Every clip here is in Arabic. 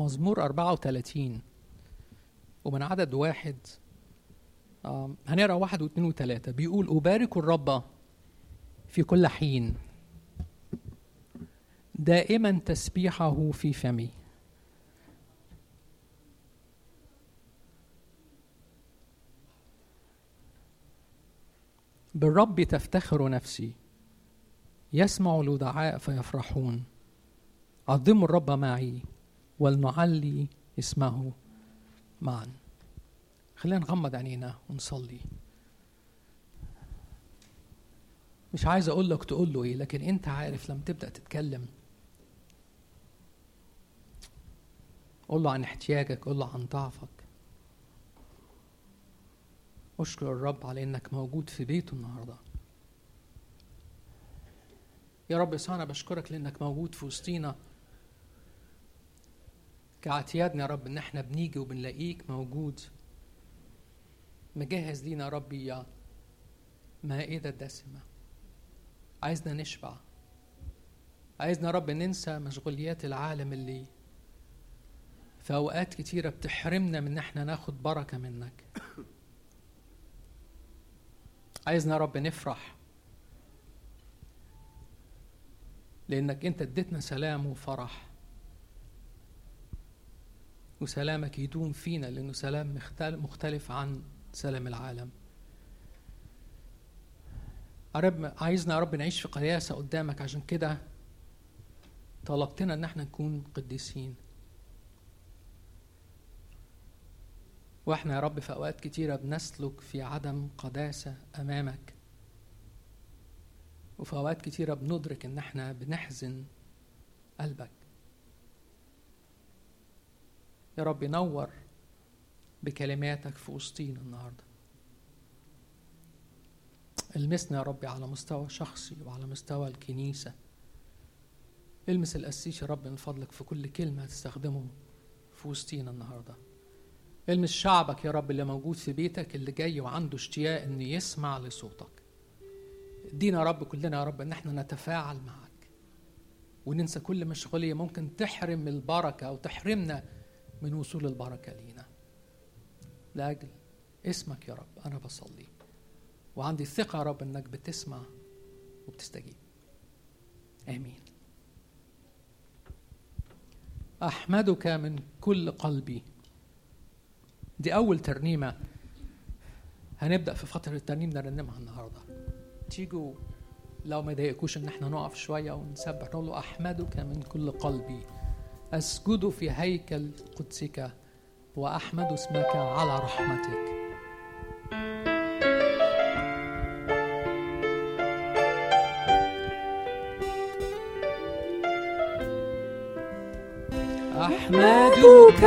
مزمور 34 ومن عدد واحد هنقرأ واحد واثنين وثلاثة بيقول أبارك الرب في كل حين. دائما تسبيحه في فمي. بالرب تفتخر نفسي. يسمع الودعاء فيفرحون. عظموا الرب معي. ولنعلي اسمه معا. خلينا نغمض عينينا ونصلي. مش عايز أقول لك تقول له إيه لكن أنت عارف لما تبدأ تتكلم قول له عن احتياجك قول له عن ضعفك. اشكر الرب على إنك موجود في بيته النهارده. يا رب يسوع أنا بشكرك لإنك موجود في وسطينا. كاعتيادنا يا رب إن إحنا بنيجي وبنلاقيك موجود. مجهز لينا يا ربي يا مائدة دسمة عايزنا نشبع. عايزنا يا رب ننسى مشغوليات العالم اللي في أوقات كتيرة بتحرمنا من إحنا ناخد بركة منك. عايزنا يا رب نفرح. لأنك أنت اديتنا سلام وفرح. وسلامك يدوم فينا لأنه سلام مختل- مختلف عن سلام العالم. رب عايزنا يا رب نعيش في قياسة قدامك. عشان كده طلبتنا إن إحنا نكون قديسين. وإحنا يا رب في أوقات كتيرة بنسلك في عدم قداسة أمامك. وفي أوقات كتيرة بندرك إن إحنا بنحزن قلبك. يا رب نور بكلماتك في وسطينا النهارده. المسنا يا ربي على مستوى شخصي وعلى مستوى الكنيسة. المس القسيس يا رب من فضلك في كل كلمة هتستخدمه في وسطينا النهاردة. المس شعبك يا رب اللي موجود في بيتك اللي جاي وعنده اشتياق انه يسمع لصوتك. ادينا يا رب كلنا يا رب إن إحنا نتفاعل معك. وننسى كل مشغولية ممكن تحرم البركة أو تحرمنا من وصول البركة لينا. لأجل اسمك يا رب أنا بصلي. وعندي ثقة يا رب إنك بتسمع وبتستجيب. آمين. أحمدك من كل قلبي. دي أول ترنيمة. هنبدأ في فترة الترنيم نرنمها النهاردة. تيجوا لو ما يضايقكوش إن إحنا نقف شوية ونسبح نقول له أحمدك من كل قلبي. أسجد في هيكل قدسك وأحمد اسمك على رحمتك. أحمدك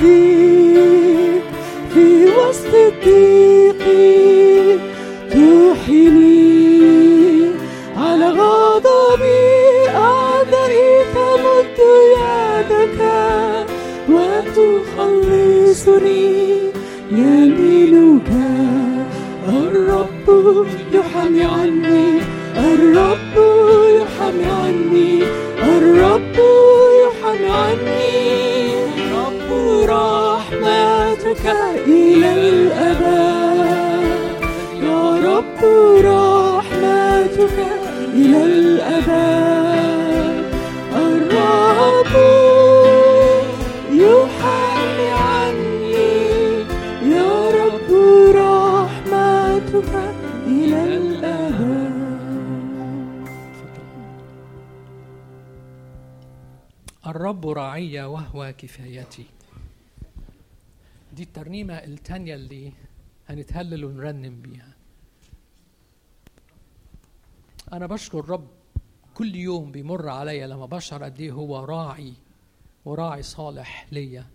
وسط الضيق في وسط الضيق وهو كفايتي. دي الترنيمة التانية اللي هنتهلل ونرنم بيها. أنا بشكر الرب كل يوم بيمر عليا لما بشعر قد إيه هو راعي وراعي صالح ليا.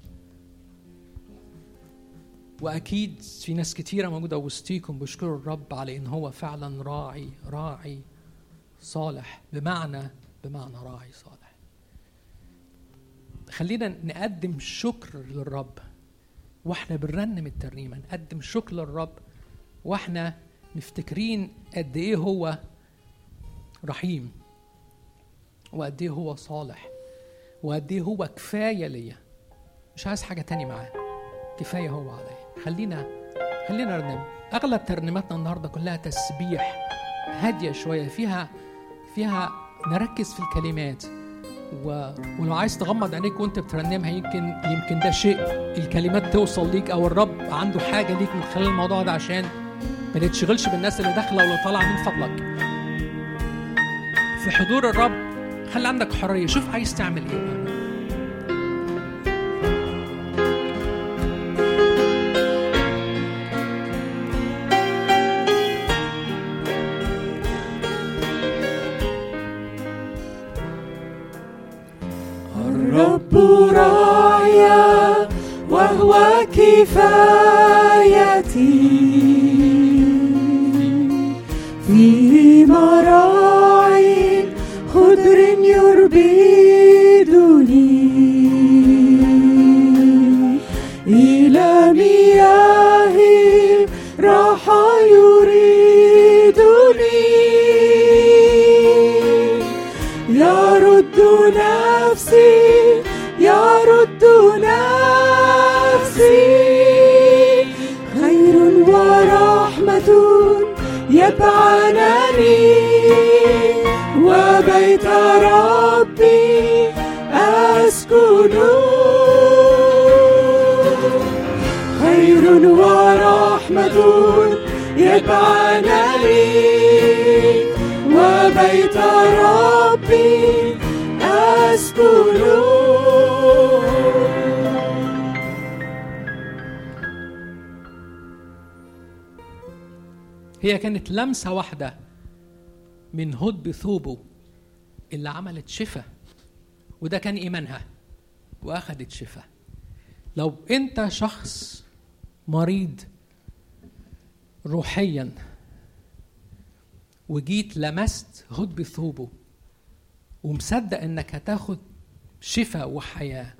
وأكيد في ناس كتيرة موجودة وسطيكم بيشكروا الرب على إن هو فعلا راعي راعي صالح بمعنى بمعنى راعي صالح. خلينا نقدم شكر للرب وإحنا بنرنم الترنيمة نقدم شكر للرب وإحنا مفتكرين قد إيه هو رحيم وقد إيه هو صالح وقد إيه هو كفاية ليا. مش عايز حاجة تاني معاه كفاية هو عليا. خلينا خلينا نرنم. أغلب ترنيماتنا النهارده كلها تسبيح هادية شوية فيها فيها نركز في الكلمات. و... ولو عايز تغمض عينيك وانت بترنمها يمكن يمكن ده شيء الكلمات توصل ليك أو الرب عنده حاجة ليك من خلال الموضوع ده عشان ما تتشغلش بالناس اللي داخلة واللي طالعة من فضلك في حضور الرب خلي عندك حرية شوف عايز تعمل إيه بقى. لمسة واحدة من هد بثوبه اللي عملت شفاء وده كان إيمانها وأخدت شفاء لو أنت شخص مريض روحيا وجيت لمست هد بثوبه ومصدق إنك هتاخد شفاء وحياة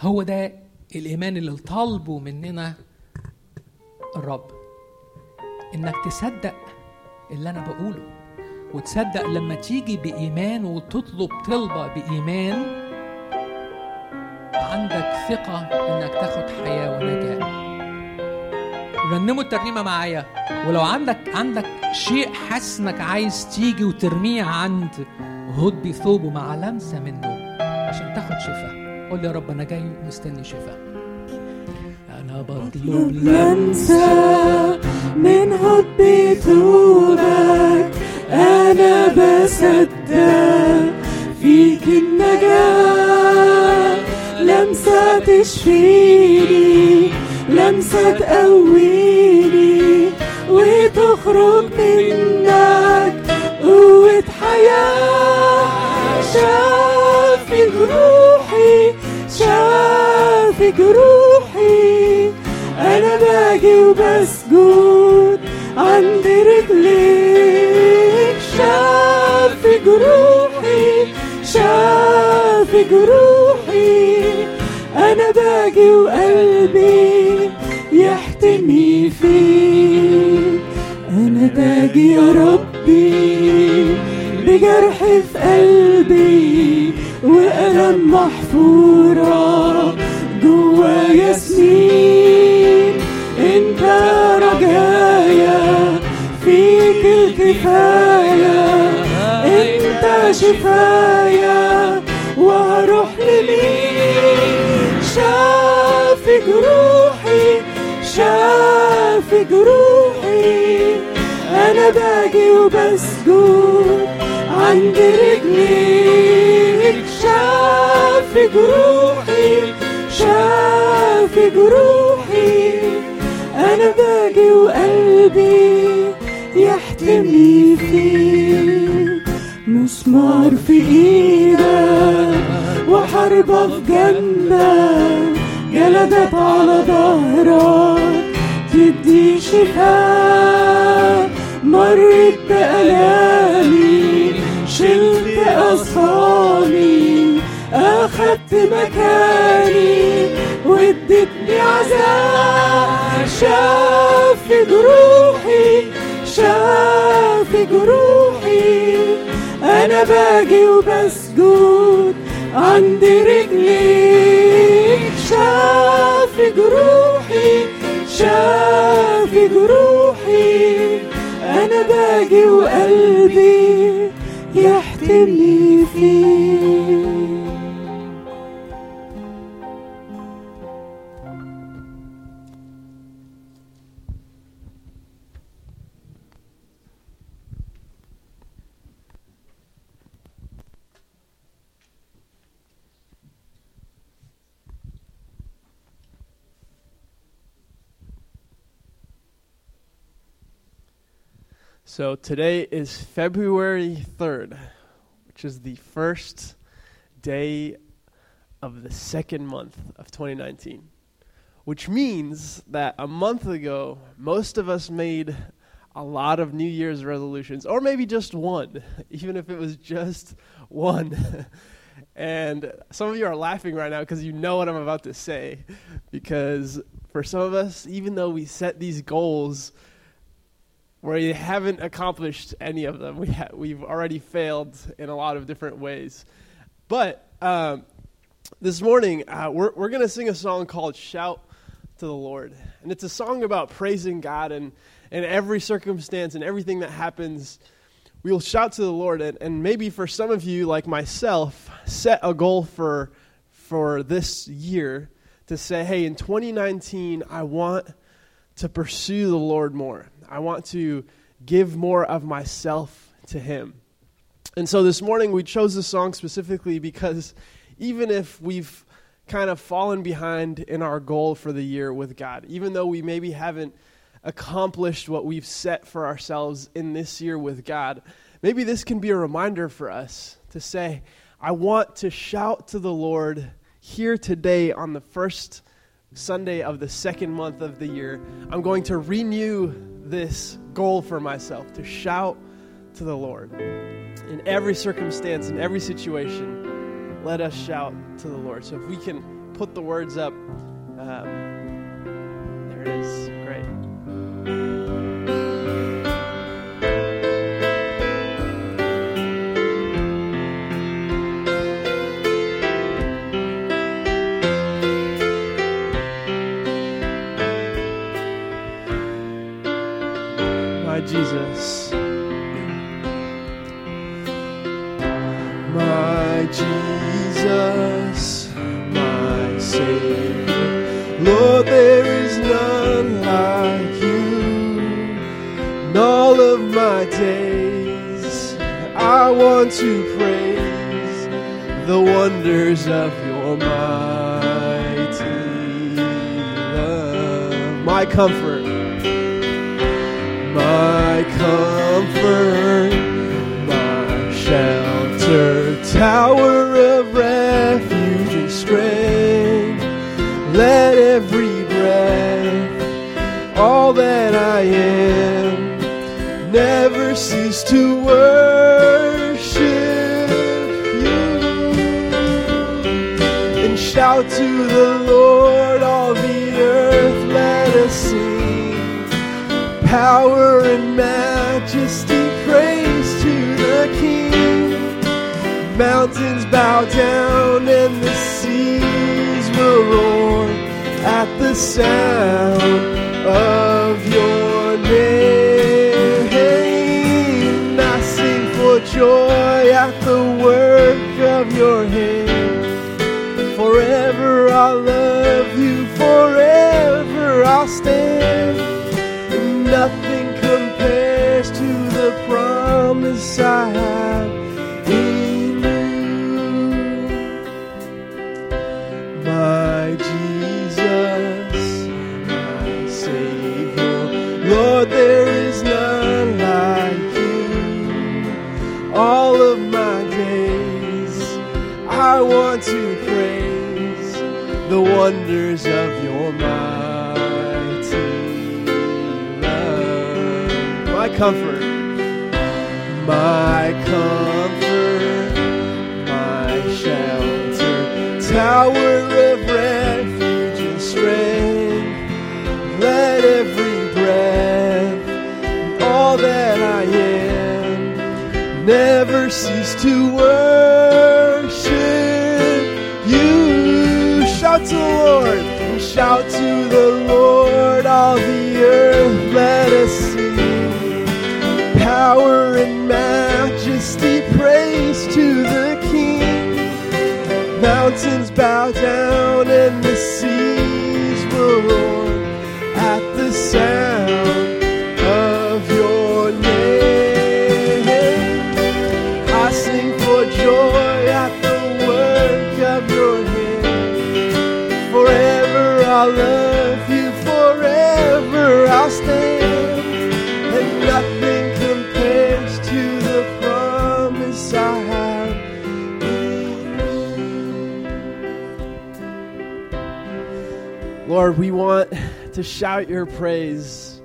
هو ده الإيمان اللي طالبه مننا الرب إنك تصدق اللي أنا بقوله وتصدق لما تيجي بإيمان وتطلب طلبة بإيمان عندك ثقة إنك تاخد حياة ونجاة. رنموا الترنيمة معايا ولو عندك عندك شيء حاسس انك عايز تيجي وترميه عند هد ثوبه مع لمسة منه عشان تاخد شفاء. قول يا رب أنا جاي مستني شفاء. أنا بطلب لمسة من حب ثوبك أنا بصدق فيك النجاة. لمسة تشفيني لمسة تقويني وتخرج منك باجي وقلبي يحتمي فيك. أنا باجي يا ربي بجرح في قلبي وألم محفورة جوايا سنين أنت رجايا فيك الكفاية. أنت شفايا وهروح شافي جروحي شافي جروحي أنا باجي وبسجد عند رجليك شافي جروحي شافي جروحي أنا باجي وقلبي يحتمي فيك. مسمار في إيدك. وحد حربة في جنبك جلدت على ظهرك تدي شفاء مرت بألامي شلت أصحابي أخدت مكاني وادتني عذاب شاف جروحي شاف جروحي أنا باجي وبسجد عند رجليك. شاف جروحي شاف جروحي. أنا باجي وقلبي يحتمي فيك So today is February 3rd, which is the first day of the second month of 2019. Which means that a month ago, most of us made a lot of New Year's resolutions, or maybe just one, even if it was just one. and some of you are laughing right now because you know what I'm about to say. Because for some of us, even though we set these goals, you haven't accomplished any of them. We ha- we've already failed in a lot of different ways. But um, this morning, uh, we're, we're going to sing a song called Shout to the Lord. And it's a song about praising God and in every circumstance and everything that happens. We'll shout to the Lord. And, and maybe for some of you, like myself, set a goal for, for this year to say, hey, in 2019, I want to pursue the Lord more. I want to give more of myself to Him. And so this morning we chose this song specifically because even if we've kind of fallen behind in our goal for the year with God, even though we maybe haven't accomplished what we've set for ourselves in this year with God, maybe this can be a reminder for us to say, I want to shout to the Lord here today on the first Sunday of the second month of the year. I'm going to renew this goal for myself to shout to the Lord. In every circumstance, in every situation, let us shout to the Lord. So if we can put the words up, um, there it is. Great. Jesus. My Jesus, my Savior. Lord, there is none like you. In all of my days, I want to praise the wonders of your mighty love. My comfort comfort, my shelter, tower of refuge and strength. Let every breath, all that I am, never cease to worship you and shout to the Lord, power and majesty, praise to the King. Mountains bow down and the seas will roar at the sound of your name. I sing for joy at the work of your hand. Forever I'll love I have in you, my Jesus, my Savior. Lord, there is none like you. All of my days, I want to praise the wonders of your mighty love, my comfort my comfort, my shelter, tower of refuge and strength. Let every breath, all that I am, never cease to worship you. Shout to the Lord, shout to the Lord, all the earth, let us. Power and majesty, praise to the King. Mountains bow down and the seas will roar at the sound Lord, we want to shout your praise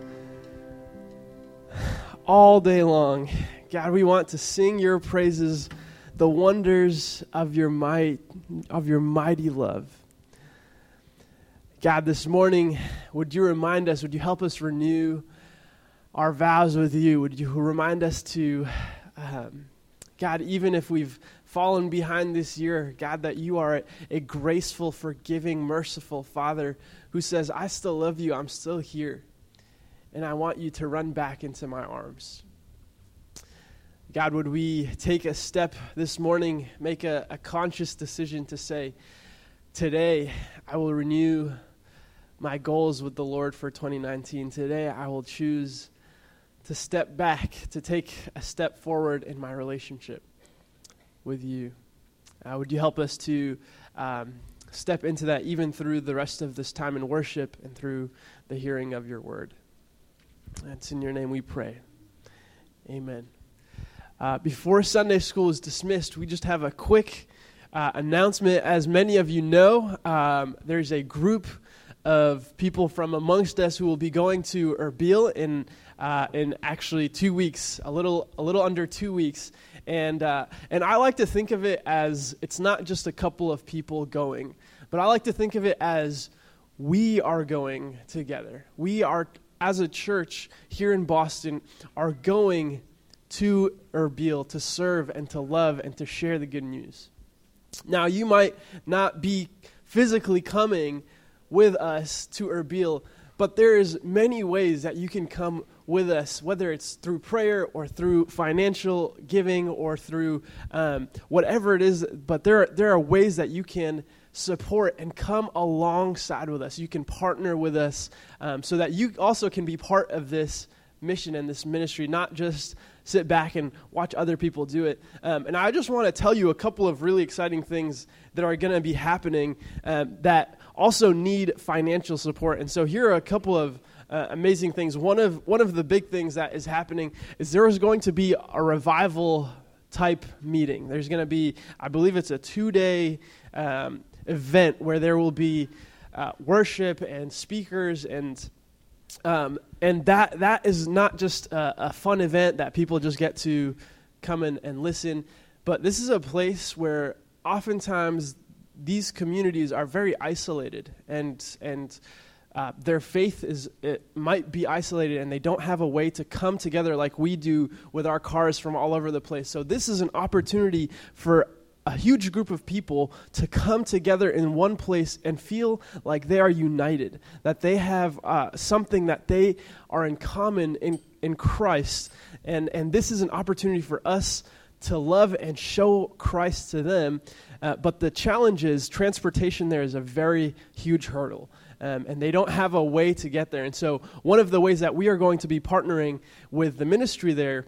all day long. God, we want to sing your praises, the wonders of your might, of your mighty love. God, this morning, would you remind us, would you help us renew our vows with you? Would you remind us to, um, God, even if we've fallen behind this year, God, that you are a, a graceful, forgiving, merciful Father who says, I still love you, I'm still here, and I want you to run back into my arms. God, would we take a step this morning, make a, a conscious decision to say, Today I will renew my goals with the Lord for 2019. Today I will choose to step back, to take a step forward in my relationship with you. Uh, would you help us to um, step into that even through the rest of this time in worship and through the hearing of your word? It's in your name we pray. Amen. Uh, before Sunday school is dismissed, we just have a quick uh, announcement. As many of you know, um, there's a group of people from amongst us who will be going to Erbil in uh, in actually two weeks, a little a little under two weeks, and uh, and I like to think of it as it's not just a couple of people going, but I like to think of it as we are going together. We are as a church here in Boston are going to Erbil to serve and to love and to share the good news. Now, you might not be physically coming with us to Erbil, but there's many ways that you can come with us, whether it's through prayer or through financial giving or through um, whatever it is. But there, there are ways that you can support and come alongside with us. You can partner with us um, so that you also can be part of this mission and this ministry, not just sit back and watch other people do it. Um, and I just want to tell you a couple of really exciting things that are going to be happening um, that also need financial support. And so here are a couple of uh, amazing things. One of one of the big things that is happening is there is going to be a revival type meeting. There's going to be, I believe it's a two day um, event where there will be uh, worship and speakers and um, and that that is not just a, a, fun event that people just get to come in and listen, but this is a place where oftentimes these communities are very isolated and and uh, their faith is it might be isolated and they don't have a way to come together like we do with our cars from all over the place. So this is an opportunity for a huge group of people to come together in one place and feel like they are united, that they have uh, something that they are in common in, in Christ. And, and this is an opportunity for us to love and show Christ to them. Uh, but the challenge is transportation there is a very huge hurdle. Um, and they don't have a way to get there. And so, one of the ways that we are going to be partnering with the ministry there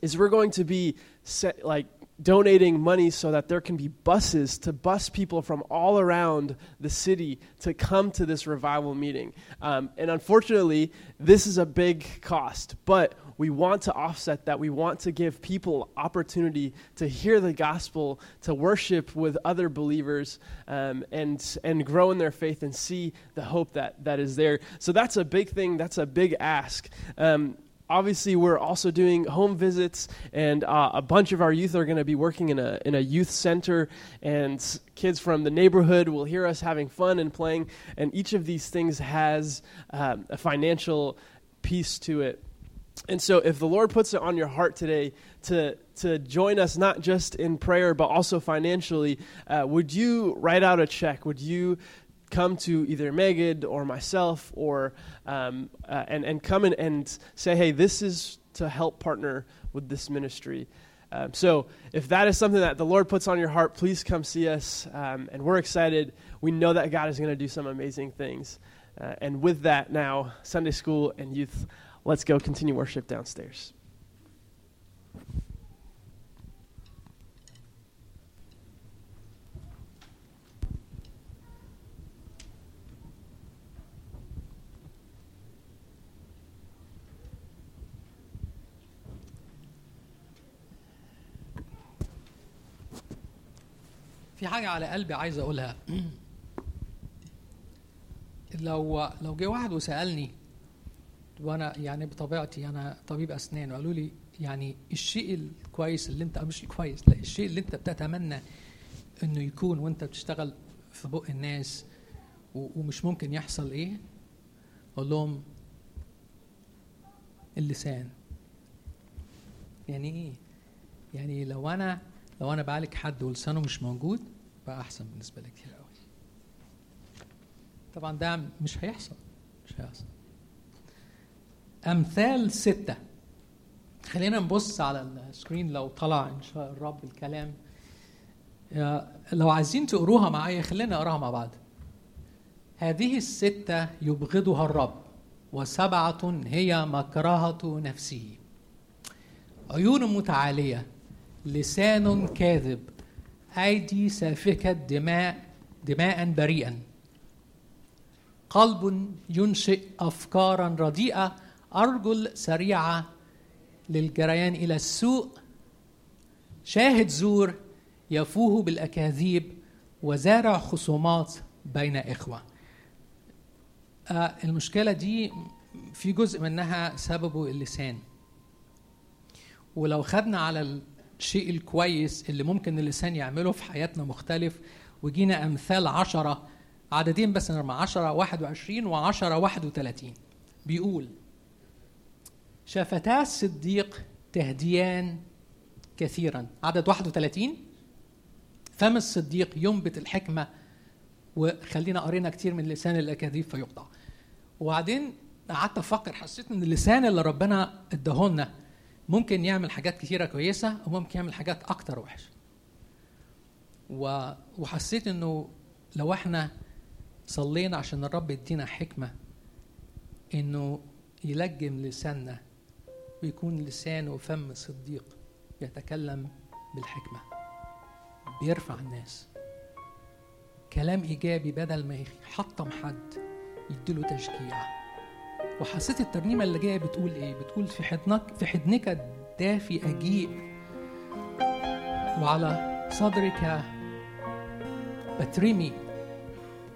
is we're going to be set, like donating money so that there can be buses to bus people from all around the city to come to this revival meeting. Um, and unfortunately, this is a big cost, but we want to offset that. We want to give people opportunity to hear the gospel, to worship with other believers, um, and and grow in their faith and see the hope that that is there. So that's a big thing. That's a big ask. Um, obviously we're also doing home visits and uh, a bunch of our youth are going to be working in a, in a youth center and kids from the neighborhood will hear us having fun and playing and each of these things has um, a financial piece to it and so if the lord puts it on your heart today to, to join us not just in prayer but also financially uh, would you write out a check would you come to either Megid or myself or um, uh, and, and come in and say, hey, this is to help partner with this ministry. Um, so if that is something that the Lord puts on your heart, please come see us. Um, and we're excited. We know that God is going to do some amazing things. Uh, and with that, now, Sunday school and youth, let's go continue worship downstairs. في حاجة على قلبي عايز أقولها لو لو جه واحد وسألني وأنا يعني بطبيعتي أنا طبيب أسنان وقالوا لي يعني الشيء الكويس اللي أنت مش الكويس لا الشيء اللي أنت بتتمنى إنه يكون وأنت بتشتغل في بق الناس ومش ممكن يحصل إيه؟ أقول لهم اللسان يعني إيه؟ يعني لو أنا لو أنا بعالج حد ولسانه مش موجود بقى أحسن بالنسبة لي كتير قوي طبعا ده مش هيحصل مش هيحصل أمثال ستة. خلينا نبص على السكرين لو طلع إن شاء الرب الكلام. يا- لو عايزين تقروها معايا خلينا نقراها مع بعض. هذه الستة يبغضها الرب وسبعة هي مكرهة نفسه. عيون متعالية لسان كاذب أيدي سافكة دماء دماء بريئا. قلب ينشئ أفكارا رديئة أرجل سريعة للجريان إلى السوء شاهد زور يفوه بالأكاذيب وزارع خصومات بين إخوة. آه المشكلة دي في جزء منها سببه اللسان. ولو خدنا على الشيء الكويس اللي ممكن اللسان يعمله في حياتنا مختلف وجينا أمثال عشرة عددين بس نرمى عشرة واحد وعشرين وعشرة واحد وثلاثين. بيقول شافتا الصديق تهديان كثيرا. عدد 31 فم الصديق ينبت الحكمة وخلينا قرينا كتير من لسان الأكاذيب فيقطع. وبعدين قعدت أفكر حسيت إن اللسان اللي ربنا اداهولنا ممكن يعمل حاجات كتيرة كويسة وممكن يعمل حاجات أكتر وحشة. وحسيت إنه لو إحنا صلينا عشان الرب يدينا حكمة إنه يلجم لساننا ويكون لسان وفم صديق يتكلم بالحكمة بيرفع الناس كلام إيجابي بدل ما يحطم حد يديله تشجيع وحسيت الترنيمة اللي جاية بتقول إيه؟ بتقول في حضنك في حضنك الدافي أجيء وعلى صدرك بترمي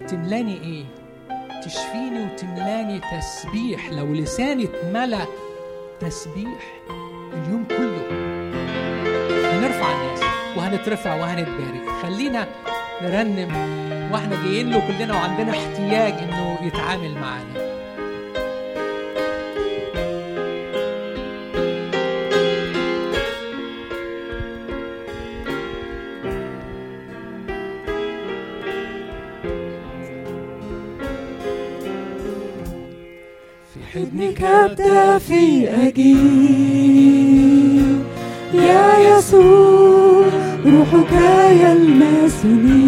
تملاني إيه؟ تشفيني وتملاني تسبيح لو لساني اتملى تسبيح اليوم كله. هنرفع الناس وهنترفع وهنتبارك. خلينا نرنم وإحنا جايين له كلنا وعندنا احتياج إنه يتعامل معانا. في حضنك الدافي أجيب يا يسوع روحك يلمسني.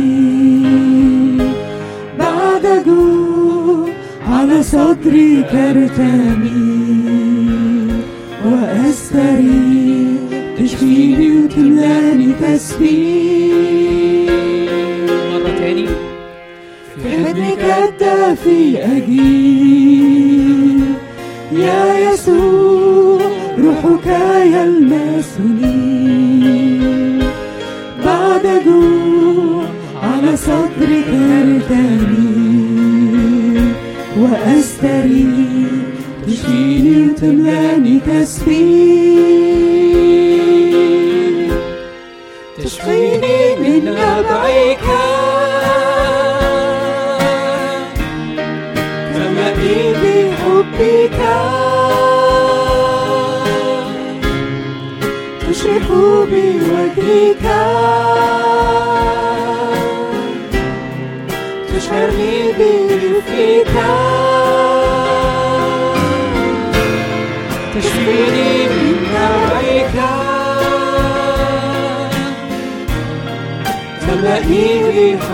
بعد جوع على صدرك ارتمي وأستريح تشفيني وتملأني تسبيح. مرة تاني. في حضنك الدافي أجيب يسوع روحك يلمسني. بعد جوع على صدرك ارتمي واستري تشفيني وتملاني تسبيح.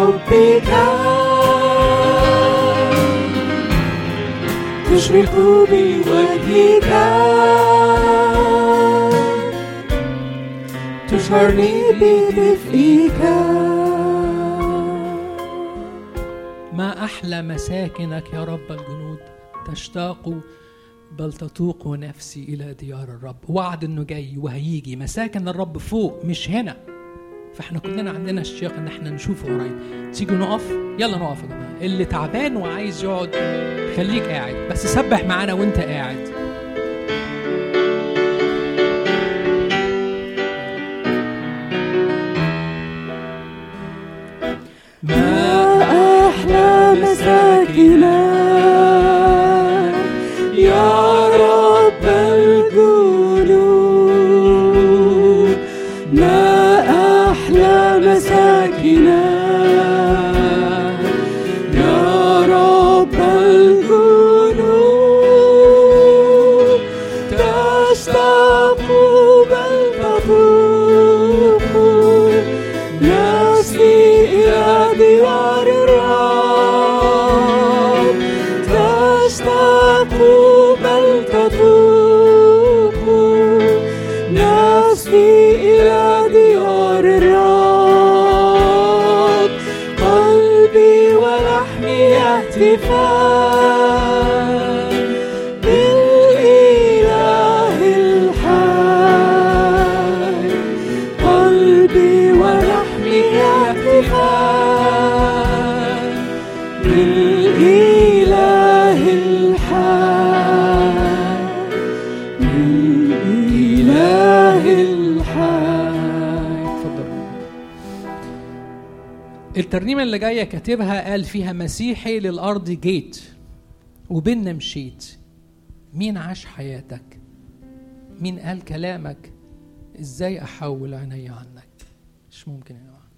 بحبك تشرق بوجهك تشعرني بدفئك ما أحلى مساكنك يا رب الجنود؟ تشتاق بل تتوق نفسي إلى ديار الرب. وعد إنه جاي وهيجي. مساكن الرب فوق مش هنا. فاحنا كلنا عندنا اشتياق ان إحنا نشوفه قريب. تيجوا نقف؟ يلا نقف يا جماعة. اللي تعبان وعايز يقعد خليك قاعد بس سبح معانا وانت قاعد. الترنيمة اللي جاية كاتبها قال فيها مسيحي للأرض جيت وبيننا مشيت مين عاش حياتك؟ مين قال كلامك؟ إزاي أحول عيني عنك؟ مش ممكن يا جماعة.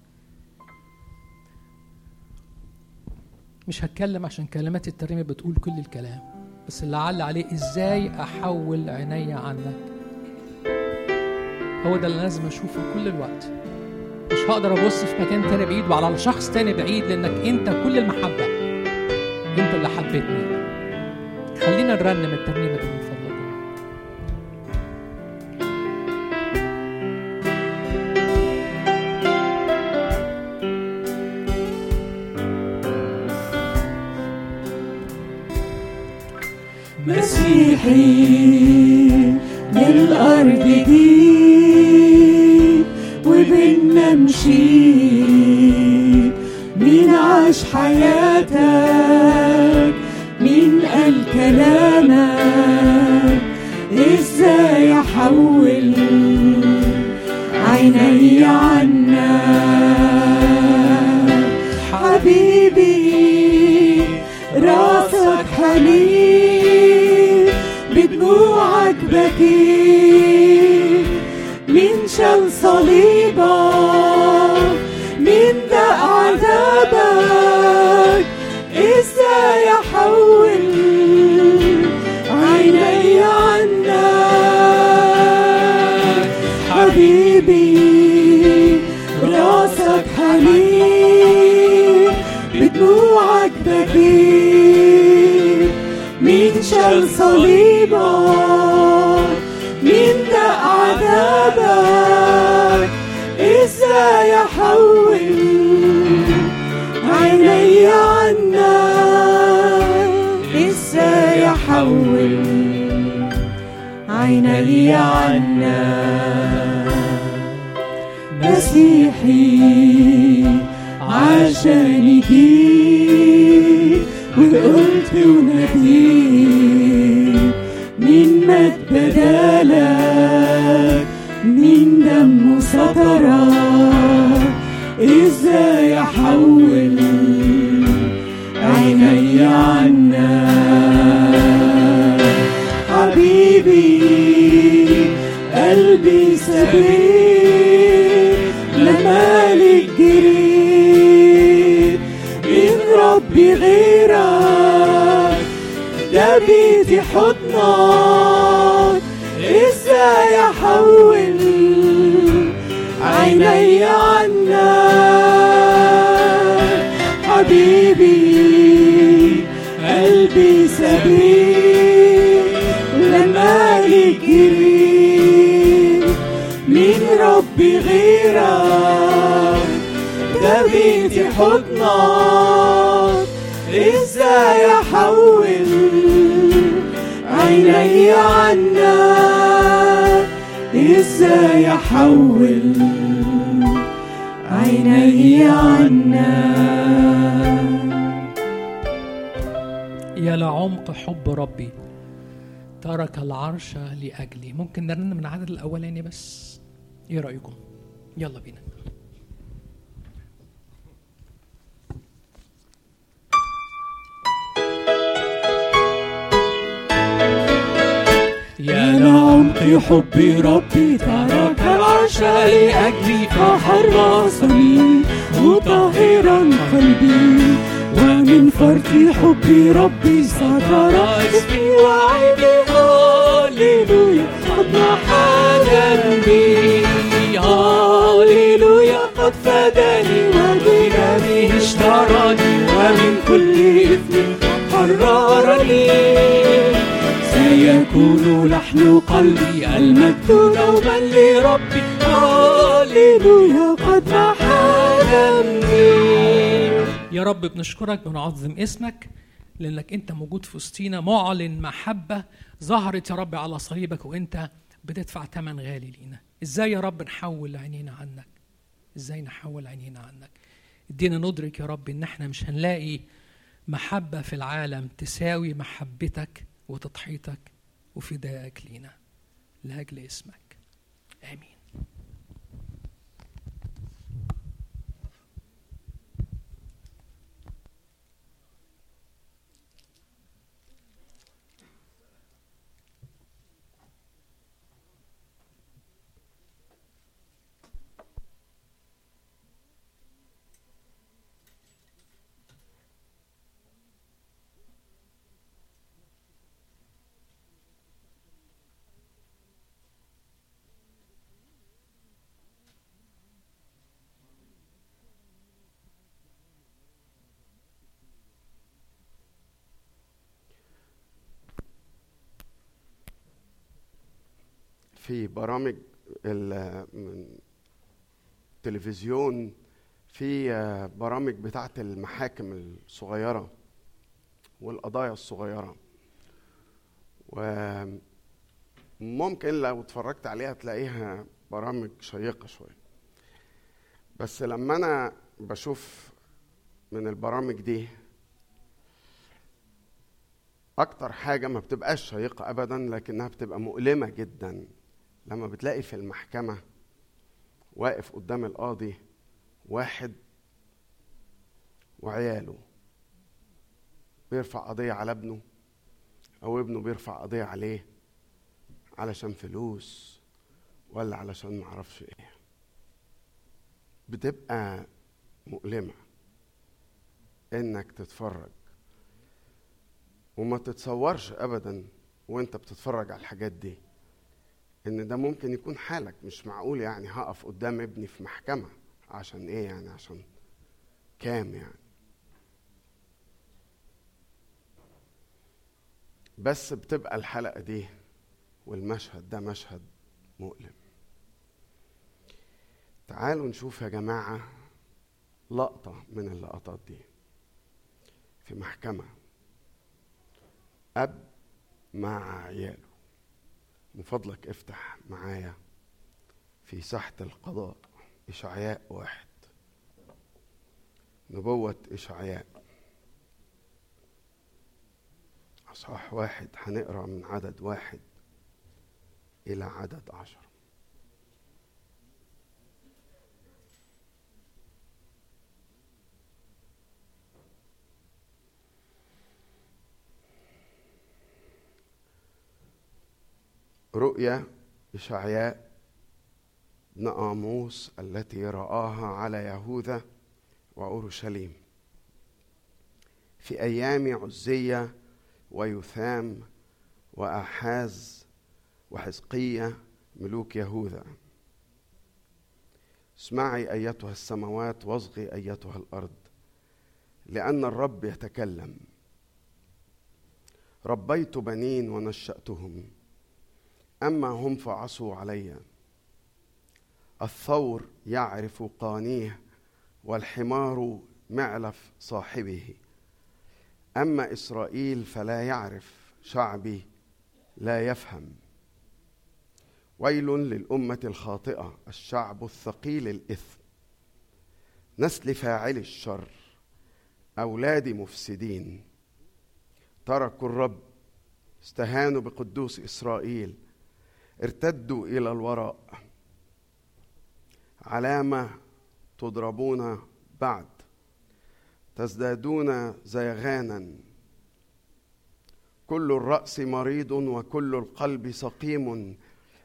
مش هتكلم عشان كلمات الترنيمة بتقول كل الكلام بس اللي علق عليه إزاي أحول عيني عنك؟ هو ده اللي لازم أشوفه كل الوقت. مش هقدر أبص في مكان تاني بعيد وعلى شخص تاني بعيد لأنك أنت كل المحبة. أنت اللي حبيتني. خلينا نرنم الترنيمة دي من فضلكم مسيحي للأرض جيت مشيت مين عاش حياتك مين قال كلامك إزاي أحول عيني عنك؟ حبيبي راسك حنين بدموعك بكيت مين شال صليبك عنا. مسيحي ربي غيرك ده بيتي حضنك. إزاي أحول عيني عنك؟ إزاي أحول عيني عنك؟ يا لعمق حب ربي ترك العرش لأجلي. ممكن نرن من العدد الأولاني بس؟ إيه رأيكم؟ يلا بينا. يا لعمق حب ربي ترك العرش لأجلي فحرصني مطهرا قلبي. ومن فرط حب ربي ستر اسمي وعيني هاليلويا قد محى ذنبي هاليلويا قد فداني وبدمه اشتراني ومن كل إثم حررني سيكون لحن قلبي المجد دوما لربي. هاليلويا قد محى ذنبي يا رب بنشكرك بنعظم اسمك لأنك أنت موجود في وسطينا معلن محبة ظهرت يا رب على صليبك وأنت بتدفع ثمن غالي لينا. إزاي يا رب نحول عينينا عنك؟ إزاي نحول عينينا عنك؟ إدينا ندرك يا رب إن إحنا مش هنلاقي محبة في العالم تساوي محبتك وتضحيتك وفدائك لينا لأجل اسمك. آمين. في برامج التلفزيون في آه، برامج بتاعة المحاكم الصغيرة والقضايا الصغيرة. وممكن لو اتفرجت عليها تلاقيها برامج شيقة شوية. بس لما أنا بشوف من البرامج دي أكتر حاجة ما بتبقاش شيقة أبدا لكنها بتبقى مؤلمة جدا. لما بتلاقي في المحكمة واقف قدام القاضي واحد وعياله بيرفع قضية على ابنه أو ابنه بيرفع قضية عليه علشان فلوس ولا علشان معرفش إيه. بتبقى مؤلمة إنك تتفرج وما تتصورش ابدا وأنت بتتفرج على الحاجات دي. إن ده ممكن يكون حالك مش معقول يعني هقف قدام ابني في محكمة عشان إيه يعني؟ عشان كام يعني؟ بس بتبقى الحلقة دي والمشهد ده مشهد مؤلم. تعالوا نشوف يا جماعة لقطة من اللقطات دي في محكمة. أب مع عياله من فضلك افتح معايا في ساحة القضاء إشعياء واحد. نبوة إشعياء. أصحاح واحد هنقرأ من عدد واحد إلى عدد عشر. رؤيا إشعياء بن آموس التي رآها على يهوذا وأورشليم. في أيام عزية ويثام وأحاز وحزقية ملوك يهوذا. اسمعي أيتها السماوات وأصغي أيتها الأرض لأن الرب يتكلم. ربيت بنين ونشأتهم. أما هم فعصوا علي. الثور يعرف قانيه والحمار معلف صاحبه. أما إسرائيل فلا يعرف شعبي لا يفهم. ويل للأمة الخاطئة الشعب الثقيل الإثم. نسل فاعل الشر أولاد مفسدين. تركوا الرب استهانوا بقدوس إسرائيل. ارتدوا إلى الوراء. علامة تضربون بعد. تزدادون زيغانا. كل الرأس مريض وكل القلب سقيم.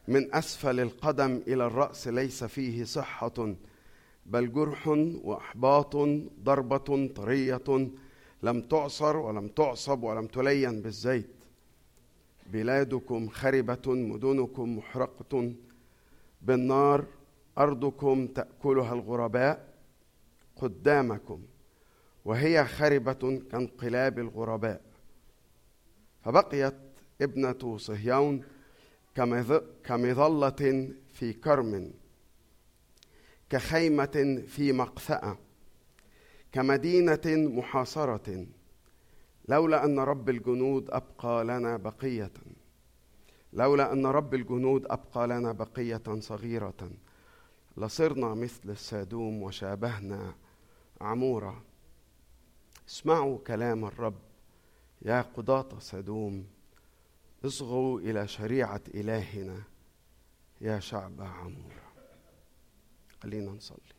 من أسفل القدم إلى الرأس ليس فيه صحة. بل جرح وإحباط ضربة طرية. لم تعصر ولم تعصب ولم تلين بالزيت. بلادكم خربة مدنكم محرقة. بالنار أرضكم تأكلها الغرباء قدامكم وهي خربة كانقلاب الغرباء. فبقيت ابنة صهيون كمظلة في كرم كخيمة في مقثأة كمدينة محاصرة. لولا أن رب الجنود أبقى لنا بقية. لولا أن رب الجنود أبقى لنا بقية صغيرة. لصرنا مثل السادوم وشابهنا عمورة. اسمعوا كلام الرب يا قضاة سدوم اصغوا إلى شريعة إلهنا يا شعب عمورة. خلينا نصلي.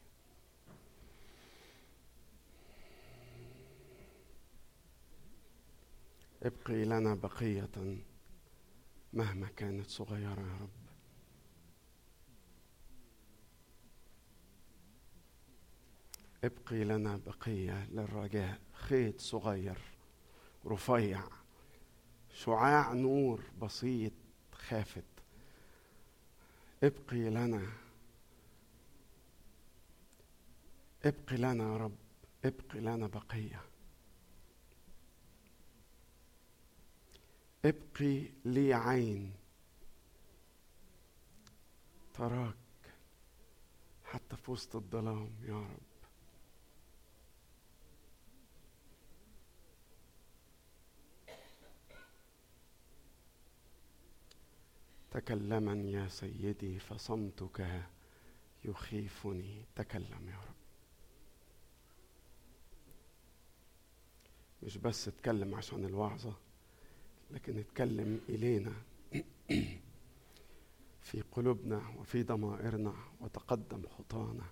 ابقي لنا بقية مهما كانت صغيرة يا رب. ابقي لنا بقية للرجاء. خيط صغير رفيع شعاع نور بسيط خافت. ابقي لنا ابقي لنا يا رب ابقي لنا بقية. ابقي لي عين. تراك حتى في وسط الظلام يا رب. تكلما يا سيدي فصمتك يخيفني. تكلم يا رب. مش بس اتكلم عشان الوعظة لكن اتكلم إلينا في قلوبنا وفي ضمائرنا وتقدم خطانا.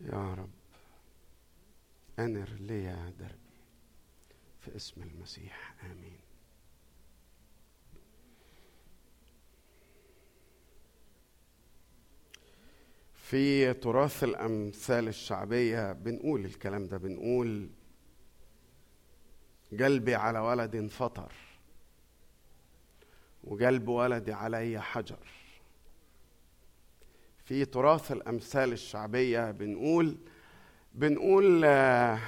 يا رب أنر لي دربي في اسم المسيح آمين. في تراث الأمثال الشعبية بنقول الكلام ده بنقول قلبي على ولد فطر وقلب ولدي علي حجر. في تراث الأمثال الشعبية بنقول بنقول آه،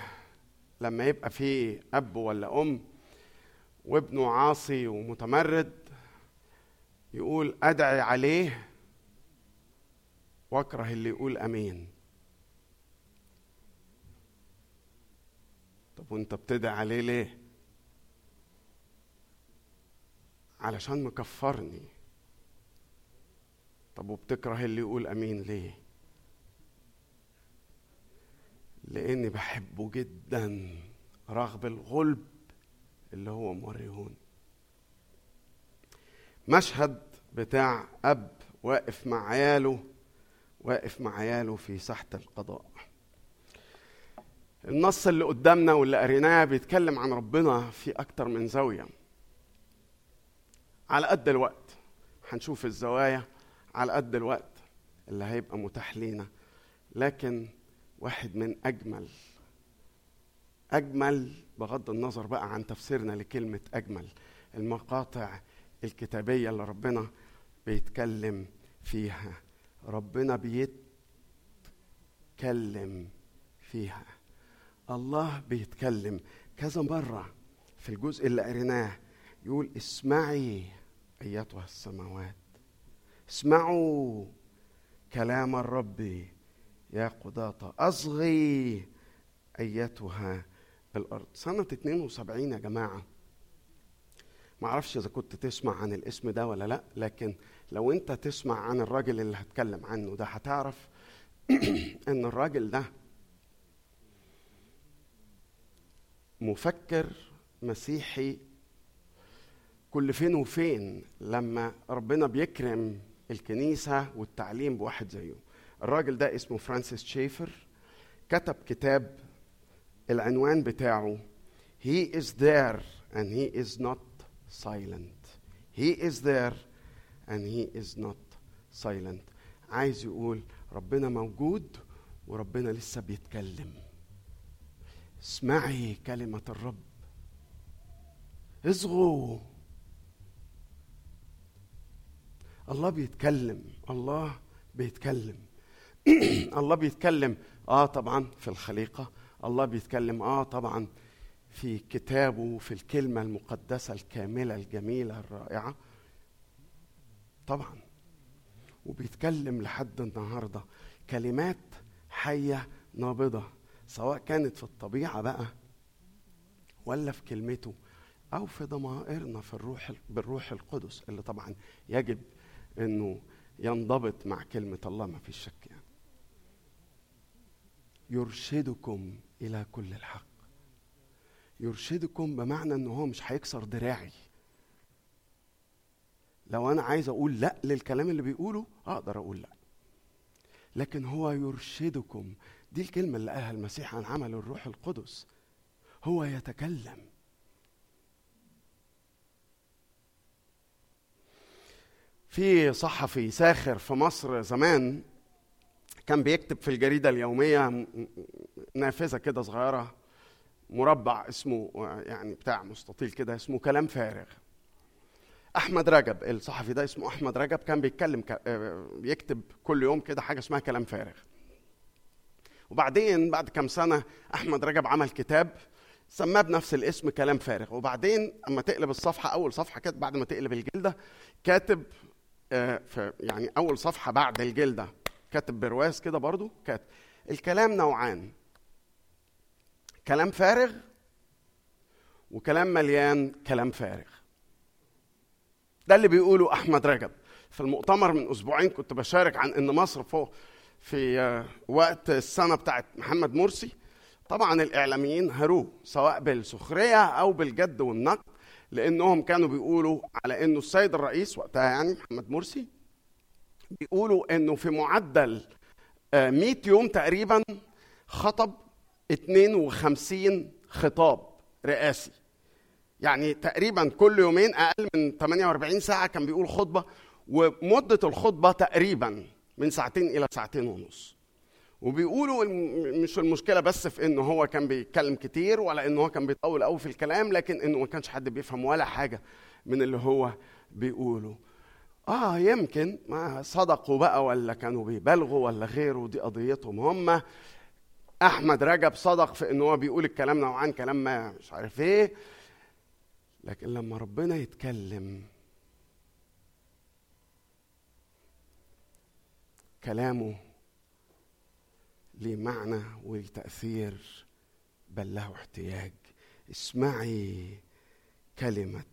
لما يبقى في أب ولا أم وابنه عاصي ومتمرد يقول أدعي عليه واكره اللي يقول آمين. طب وانت بتدعي عليه ليه؟ علشان مكفرني. طب وبتكره اللي يقول آمين ليه؟ لأني بحبه جدا رغم الغلب اللي هو موريهون مشهد بتاع أب واقف مع عياله واقف مع عياله في ساحة القضاء. النص اللي قدامنا واللي قريناه بيتكلم عن ربنا في أكتر من زاوية. على قد الوقت هنشوف الزوايا على قد الوقت اللي هيبقى متاح لينا. لكن واحد من أجمل أجمل بغض النظر بقى عن تفسيرنا لكلمة أجمل المقاطع الكتابية اللي ربنا بيتكلم فيها. ربنا بيتكلم فيها. الله بيتكلم. كذا مرة في الجزء اللي قريناه يقول اسمعي أيتها السماوات. اسمعوا كلام الرب يا قضاة. أصغي أيتها الأرض سنة 72 يا جماعة. ما أعرفش إذا كنت تسمع عن الاسم ده ولا لأ لكن لو أنت تسمع عن الراجل اللي هتكلم عنه ده هتعرف إن الراجل ده مفكر مسيحي كل فين وفين لما ربنا بيكرم الكنيسة والتعليم بواحد زيه. الراجل ده اسمه فرانسيس شيفر كتب كتاب العنوان بتاعه He is there and he is not silent. He is there and he is not silent. عايز يقول ربنا موجود وربنا لسه بيتكلم. اسمعي كلمة الرب. اصغوا. الله بيتكلم. الله بيتكلم. الله بيتكلم. آه طبعا في الخليقة. الله بيتكلم. آه طبعا في كتابه في الكلمة المقدسة الكاملة الجميلة الرائعة. طبعا. وبيتكلم لحد النهارده كلمات حية نابضة سواء كانت في الطبيعة بقى ولا في كلمته أو في ضمائرنا في الروح بالروح القدس اللي طبعا يجب إنه ينضبط مع كلمة الله ما فيش شك يعني. يرشدكم إلى كل الحق. يرشدكم بمعنى إن هو مش هيكسر دراعي. لو أنا عايز أقول لأ للكلام اللي بيقوله أقدر أقول لأ. لكن هو يرشدكم دي الكلمة اللي قالها المسيح عن عمل الروح القدس. هو يتكلم. في صحفي ساخر في مصر زمان كان بيكتب في الجريدة اليومية نافذة كده صغيرة مربع اسمه يعني بتاع مستطيل كده اسمه كلام فارغ. أحمد رجب الصحفي ده اسمه أحمد رجب كان بيتكلم بيكتب كل يوم كده حاجة اسمها كلام فارغ. وبعدين بعد كام سنة أحمد رجب عمل كتاب سماه بنفس الاسم كلام فارغ. وبعدين أما تقلب الصفحة أول صفحة كده بعد ما تقلب الجلدة كاتب في يعني أول صفحة بعد الجلدة كاتب برواز كده برضو كاتب الكلام نوعان. كلام فارغ وكلام مليان كلام فارغ. ده اللي بيقوله أحمد رجب. في المؤتمر من أسبوعين كنت بشارك عن إن مصر فوق في وقت السنة بتاعت محمد مرسي. طبعا الإعلاميين هروه سواء بالسخرية أو بالجد والنقد لأنهم كانوا بيقولوا على إنه السيد الرئيس وقتها يعني محمد مرسي بيقولوا إنه في معدل 100 يوم تقريبا خطب 52 خطاب رئاسي. يعني تقريبا كل يومين أقل من 48 ساعة كان بيقول خطبة ومدة الخطبة تقريبا من ساعتين إلى ساعتين ونص. وبيقولوا مش المشكلة بس في انه هو كان بيتكلم كتير ولا انه هو كان بيطول قوي في الكلام لكن انه ما كانش حد بيفهم ولا حاجة من اللي هو بيقوله. آه يمكن ما صدقوا بقى ولا كانوا بيبالغوا ولا غيره دي قضيتهم هم. أحمد رجب صدق في إن هو بيقول الكلام نوعان كلام ما مش عارف إيه. لكن لما ربنا يتكلم كلامه ليه معنى وليه تأثير بل له احتياج. اسمعي كلمة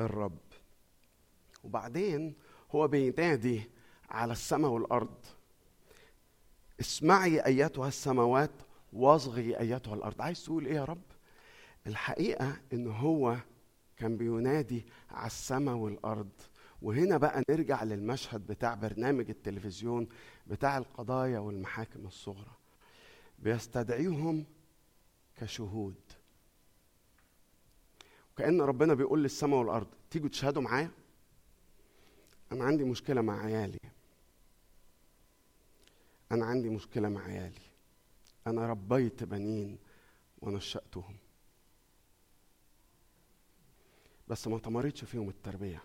الرب. وبعدين هو بينادي على السماء والأرض. اسمعي أيتها السماوات واصغي أيتها الأرض. عايز تقول إيه يا رب؟ الحقيقة إن هو كان بينادي على السماء والأرض. وهنا بقى نرجع للمشهد بتاع برنامج التلفزيون بتاع القضايا والمحاكم الصغرى. بيستدعيهم كشهود. وكأن ربنا بيقول للسماء والأرض تيجوا تشهدوا معايا؟ أنا عندي مشكلة مع عيالي. أنا عندي مشكلة مع عيالي. أنا ربيت بنين ونشأتهم. بس ما تمرتش فيهم التربية.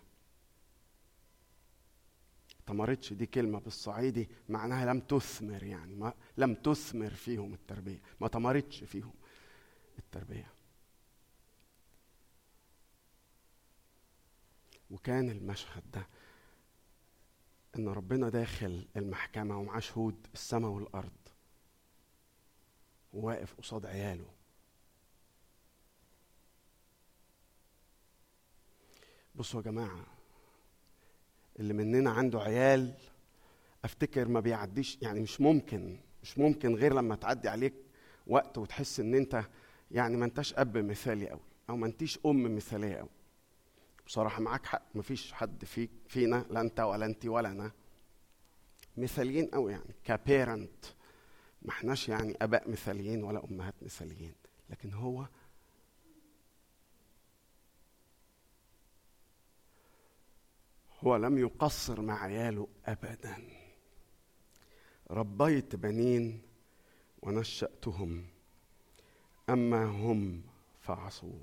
تمرتش دي كلمة بالصعيدي معناها لم تثمر يعني ما لم تثمر فيهم التربية. ما تمرتش فيهم التربية. وكان المشهد ده إن ربنا داخل المحكمة ومعاه شهود السماء والأرض وواقف قصاد عياله. بصوا يا جماعة اللي مننا عنده عيال أفتكر ما بيعديش يعني مش ممكن مش ممكن غير لما تعدي عليك وقت وتحس إن أنت يعني ما أنتش أب مثالي قوي أو ما أنتيش أم مثالية قوي بصراحة معاك حق مفيش حد فيك فينا لا أنت ولا انت ولا أنا مثاليين قوي يعني كبيرنت ما إحناش يعني آباء مثاليين ولا أمهات مثاليين لكن هو هو لم يقصر مع عياله ابدا. ربيت بنين ونشأتهم أما هم فعصوا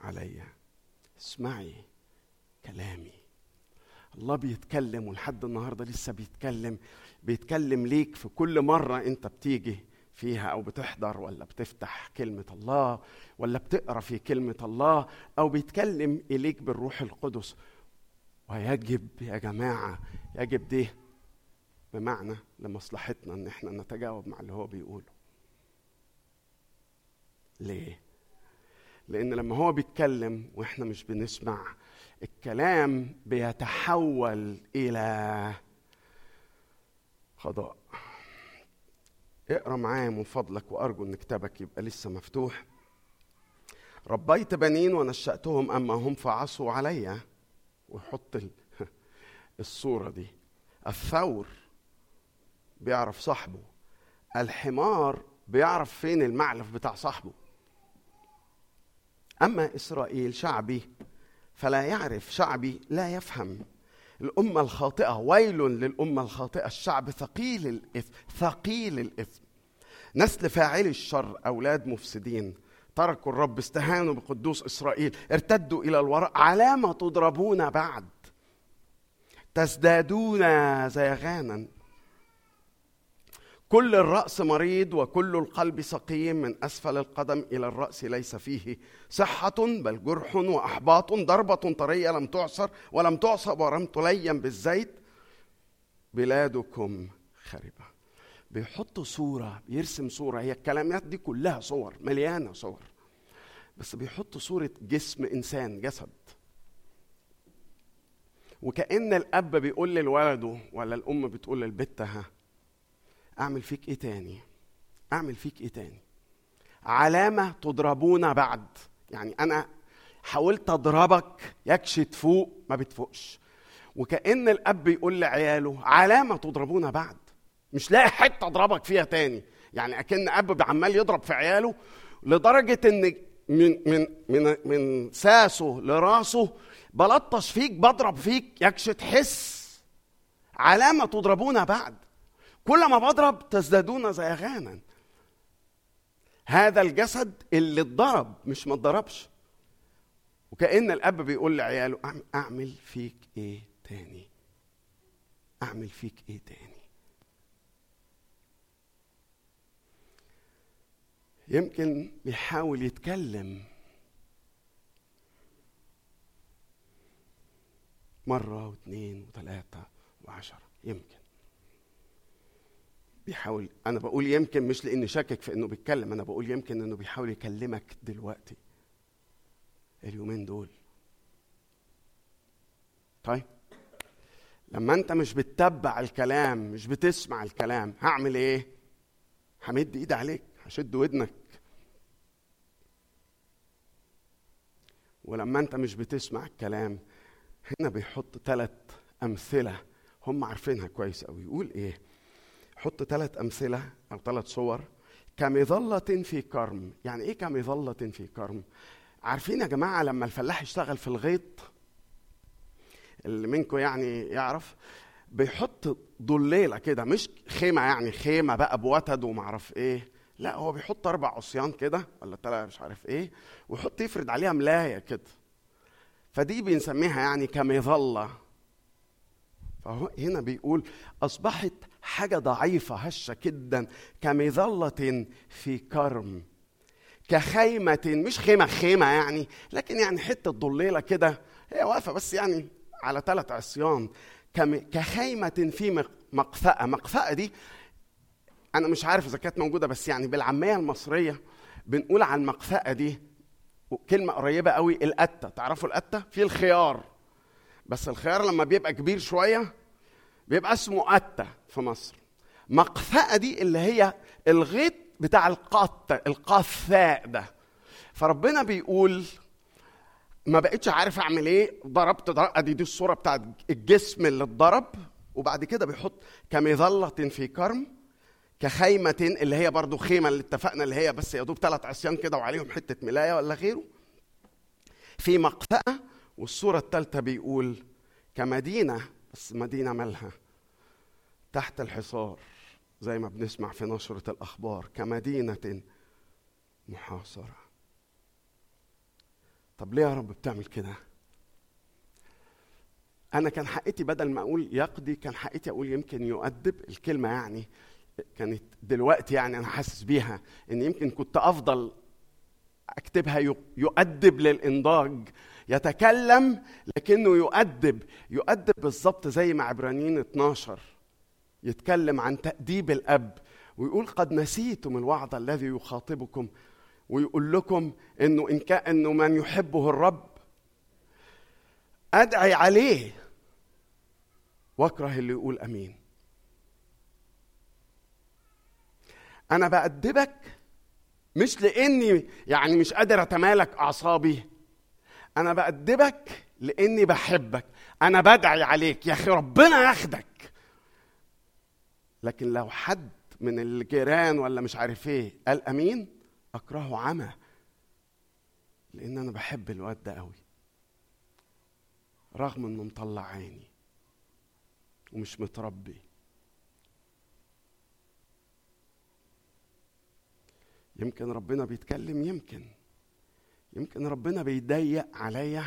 علي. اسمعي كلامي. الله بيتكلم ولحد النهارده لسه بيتكلم بيتكلم ليك في كل مرة أنت بتيجي فيها أو بتحضر ولا بتفتح كلمة الله ولا بتقرأ في كلمة الله أو بيتكلم إليك بالروح القدس. ويجب يا جماعة يجب ده بمعنى لمصلحتنا إن إحنا نتجاوب مع اللي هو بيقوله. ليه؟ لأن لما هو بيتكلم وإحنا مش بنسمع الكلام بيتحول إلى قضاء اقرأ معايا من فضلك وأرجو إن كتابك يبقى لسه مفتوح. ربيت بنين ونشأتهم اما هم فعصوا علي. ويحط الصورة دي. الثور بيعرف صاحبه. الحمار بيعرف فين المعلف بتاع صاحبه. أما إسرائيل شعبي فلا يعرف شعبي لا يفهم. الأمة الخاطئة ويل للأمة الخاطئة. الشعب ثقيل الإثم ثقيل الإثم. نسل فاعلي الشر أولاد مفسدين. تركوا الرب استهانوا بقدوس إسرائيل ارتدوا إلى الوراء علامة تضربون بعد. تزدادون زيغانا. كل الرأس مريض وكل القلب سقيم من أسفل القدم إلى الرأس ليس فيه صحة بل جرح وأحباط. ضربة طرية لم تعصر ولم تعصب ولم تلين بالزيت. بلادكم خربة. بيحط صورة بيرسم صورة. هي الكلمات دي كلها صور مليانة صور. بس بيحط صورة جسم إنسان جسد. وكأن الأب بيقول لولده ولا الأم بتقول لبنتها أعمل فيك إيه تاني؟ أعمل فيك إيه تاني؟ علامة تضربون بعد. يعني أنا حاولت أضربك يكش تفوق ما بتفوقش. وكأن الأب يقول لعياله علامة تضربون بعد. مش لاقي حتة أضربك فيها تاني. يعني أكن أب عمال يضرب في عياله لدرجة إن من من من من ساسه لراسه بلطش فيك بضرب فيك يكش تحس علامة تضربون بعد. كل ما بضرب تزدادون زيغانا هذا الجسد اللي اتضرب مش ما اتضربش. وكأن الأب بيقول لعياله أعمل فيك إيه تاني؟ أعمل فيك إيه تاني؟ يمكن بيحاول يتكلم. مرة واثنين وثلاثة وعشرة يمكن. بيحاول أنا بقول يمكن مش لأني شاكك في إنه بيتكلم أنا بقول يمكن إنه بيحاول يكلمك دلوقتي. اليومين دول. طيب. لما أنت مش بتتبع الكلام مش بتسمع الكلام هعمل إيه؟ همد ايدي عليك هشد ودنك. ولما انت مش بتسمع الكلام هنا بيحط ثلاث أمثلة هم عارفينها كويس قوي يقول إيه؟ حط ثلاث أمثلة أو ثلاث صور. كمظلة في كرم. يعني إيه كمظلة في كرم؟ عارفين يا جماعة لما الفلاح يشتغل في الغيط؟ اللي منكم يعني يعرف بيحط ضليله كده مش خيمة يعني خيمة بقى بوتد ومعرف إيه. لا هو بيحط أربع عصيان كده ولا ثلاثة مش عارف إيه ويحط يفرد عليها ملاية كده. فدي بنسميها يعني كمظلة. فهو هنا بيقول أصبحت حاجة ضعيفة هشة جدا كمظلة في كرم كخيمة مش خيمة خيمة يعني لكن يعني حتة ضليلة كده. هي واقفة بس يعني على ثلاث عصيان. كخيمة في مقفأة. مقفأة دي أنا مش عارف إذا كانت موجودة بس يعني بالعامية المصرية بنقول على المقفأة دي كلمة قريبة قوي القتة. تعرفوا القتة؟ في الخيار. بس الخيار لما بيبقى كبير شوية بيبقى اسمه قتة في مصر. مقفأة دي اللي هي الغيط بتاع القطة القفاء ده. فربنا بيقول ما بقتش عارف أعمل إيه ضربت ضرب أدي دي الصورة بتاعت الجسم اللي اتضرب وبعد كده بيحط كمظله في كرم كخيمة اللي هي برضو خيمة اللي اتفقنا اللي هي بس يا دوب ثلاث عصيان كده وعليهم حتة ملاية ولا غيره. في مقفأة والصورة الثالثة بيقول كمدينة بس مدينة مالها؟ تحت الحصار زي ما بنسمع في نشرة الأخبار كمدينة محاصرة. طب ليه يا رب بتعمل كده؟ أنا كان حقيتي بدل ما أقول يقضي كان حقيتي أقول يمكن يؤدب الكلمة يعني. كانت دلوقتي يعني أنا حاسس بيها إن يمكن كنت أفضل أكتبها يؤدب للإنضاج يتكلم لكنه يؤدب يؤدب بالظبط زي ما عبرانيين 12 يتكلم عن تأديب الأب ويقول قد نسيتم الوعظ الذي يخاطبكم ويقول لكم إنه إن كان إنه من يحبه الرب أدعي عليه وأكره اللي يقول آمين. أنا بأدبك مش لإني يعني مش قادر أتمالك أعصابي. أنا بأدبك لإني بحبك. أنا بدعي عليك يا أخي ربنا ياخدك. لكن لو حد من الجيران ولا مش عارف إيه قال أمين أكرهه عمى لأن أنا بحب الواد ده قوي. رغم إنه مطلع عيني ومش متربي. يمكن ربنا بيتكلم يمكن. يمكن ربنا بيضيق عليا.